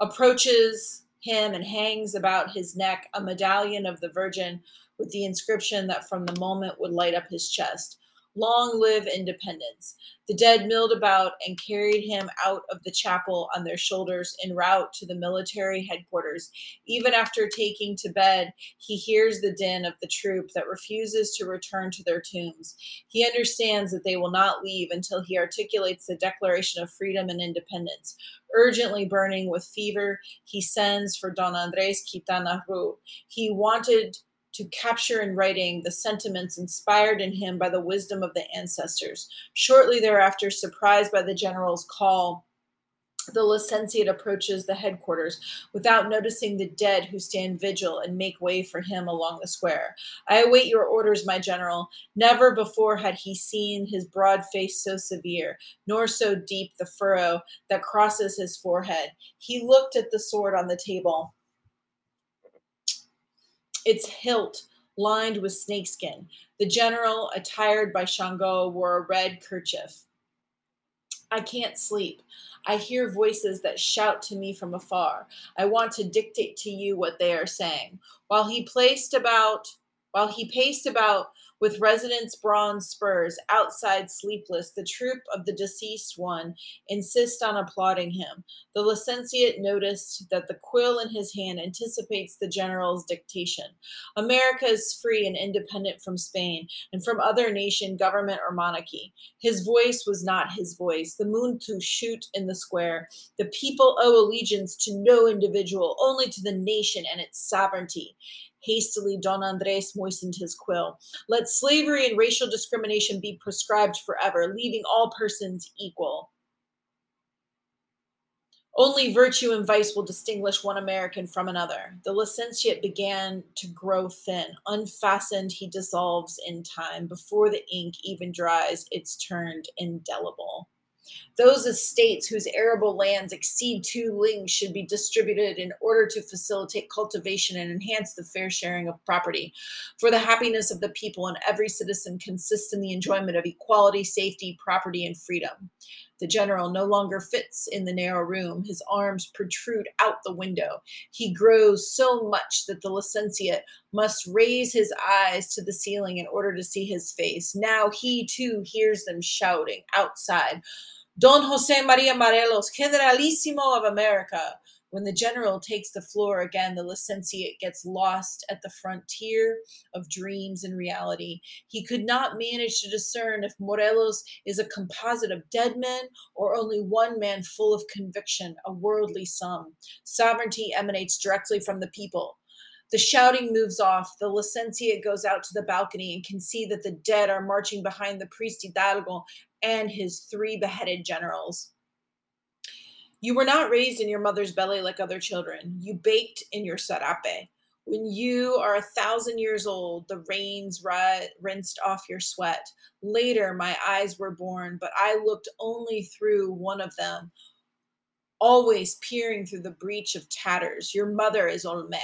approaches him and hangs about his neck a medallion of the Virgin with the inscription that from the moment would light up his chest. Long live independence. The dead milled about and carried him out of the chapel on their shoulders en route to the military headquarters. Even after taking to bed, he hears the din of the troop that refuses to return to their tombs. He understands that they will not leave until he articulates the Declaration of Freedom and Independence. Urgently burning with fever, he sends for Don Andres Quintana Roo. He wanted to capture in writing the sentiments inspired in him by the wisdom of the ancestors. Shortly thereafter, surprised by the general's call, the licentiate approaches the headquarters without noticing the dead who stand vigil and make way for him along the square. I await your orders, my general. Never before had he seen his broad face so severe, nor so deep the furrow that crosses his forehead. He looked at the sword on the table its hilt lined with snakeskin. The general, attired by Shango, wore a red kerchief. I can't sleep. I hear voices that shout to me from afar. I want to dictate to you what they are saying. While he placed about while he paced about with residents' bronze spurs, outside sleepless, the troop of the deceased one insist on applauding him. The licentiate noticed that the quill in his hand anticipates the general's dictation. America is free and independent from Spain and from other nation, government, or monarchy. His voice was not his voice. The moon to shoot in the square. The people owe allegiance to no individual, only to the nation and its sovereignty. Hastily, Don Andres moistened his quill. Let slavery and racial discrimination be prescribed forever, leaving all persons equal. Only virtue and vice will distinguish one American from another. The licentiate began to grow thin. Unfastened, he dissolves in time. Before the ink even dries, it's turned indelible. Those estates whose arable lands exceed two lings should be distributed in order to facilitate cultivation and enhance the fair sharing of property. For the happiness of the people and every citizen consists in the enjoyment of equality, safety, property, and freedom. The general no longer fits in the narrow room. His arms protrude out the window. He grows so much that the licentiate must raise his eyes to the ceiling in order to see his face. Now he too hears them shouting outside. Don Jose Maria Morelos, Generalissimo of America. When the general takes the floor again, the licentiate gets lost at the frontier of dreams and reality. He could not manage to discern if Morelos is a composite of dead men or only one man full of conviction, a worldly sum. Sovereignty emanates directly from the people. The shouting moves off. The licentiate goes out to the balcony and can see that the dead are marching behind the priest Hidalgo and his three beheaded generals. You were not raised in your mother's belly like other children. You baked in your sarape. When you are a thousand years old, the rains rinsed off your sweat. Later, my eyes were born, but I looked only through one of them, always peering through the breach of tatters. Your mother is Olmec.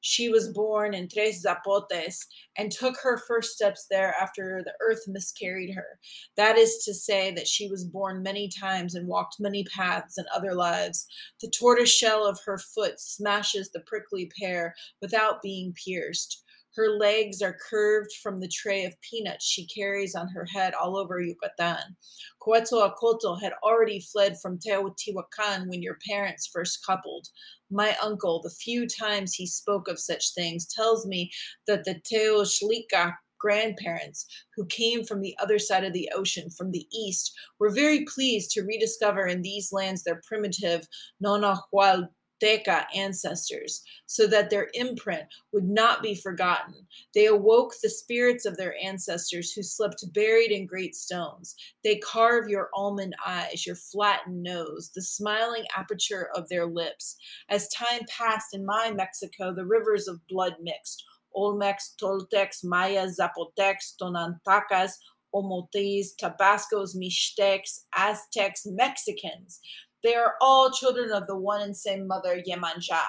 She was born in Tres Zapotes and took her first steps there after the earth miscarried her. That is to say, that she was born many times and walked many paths in other lives. The tortoise shell of her foot smashes the prickly pear without being pierced. Her legs are curved from the tray of peanuts she carries on her head all over Yucatan. Quetzalcoatl had already fled from Teotihuacan when your parents first coupled. My uncle, the few times he spoke of such things, tells me that the Teoxlica grandparents who came from the other side of the ocean, from the east, were very pleased to rediscover in these lands their primitive Nonahual Teca ancestors so that their imprint would not be forgotten. They awoke the spirits of their ancestors who slept buried in great stones. They carve your almond eyes, your flattened nose, the smiling aperture of their lips. As time passed in my Mexico, the rivers of blood mixed. Olmecs, Toltecs, Mayas, Zapotecs, Tonantacas, Omotes, Tabascos, Mixtecs, Aztecs, Mexicans. They are all children of the one and same mother, Yemanja,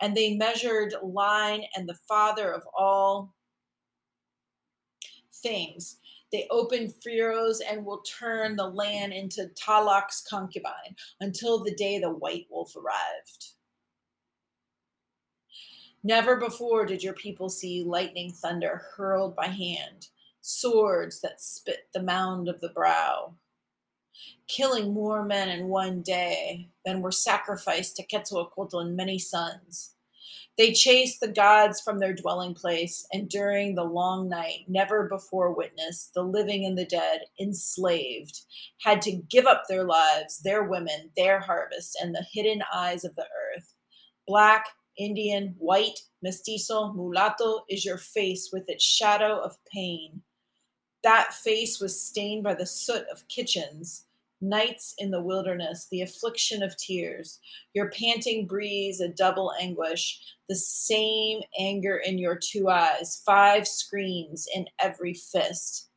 and they measured line and the father of all things. They opened furrows and will turn the land into Tlaloc's concubine until the day the white wolf arrived. Never before did your people see lightning thunder hurled by hand, swords that spit the mound of the brow, killing more men in one day than were sacrificed to Quetzalcoatl and many sons. They chased the gods from their dwelling place, and during the long night, never before witnessed, the living and the dead, enslaved, had to give up their lives, their women, their harvest, and the hidden eyes of the earth. Black, Indian, white, mestizo, mulatto is your face with its shadow of pain. That face was stained by the soot of kitchens nights in the wilderness, the affliction of tears, your panting breeze, a double anguish, the same anger in your two eyes, five screams in every fist.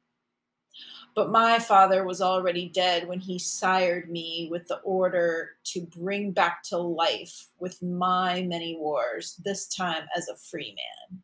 But my father was already dead when he sired me with the order to bring back to life with my many wars, this time as a free man.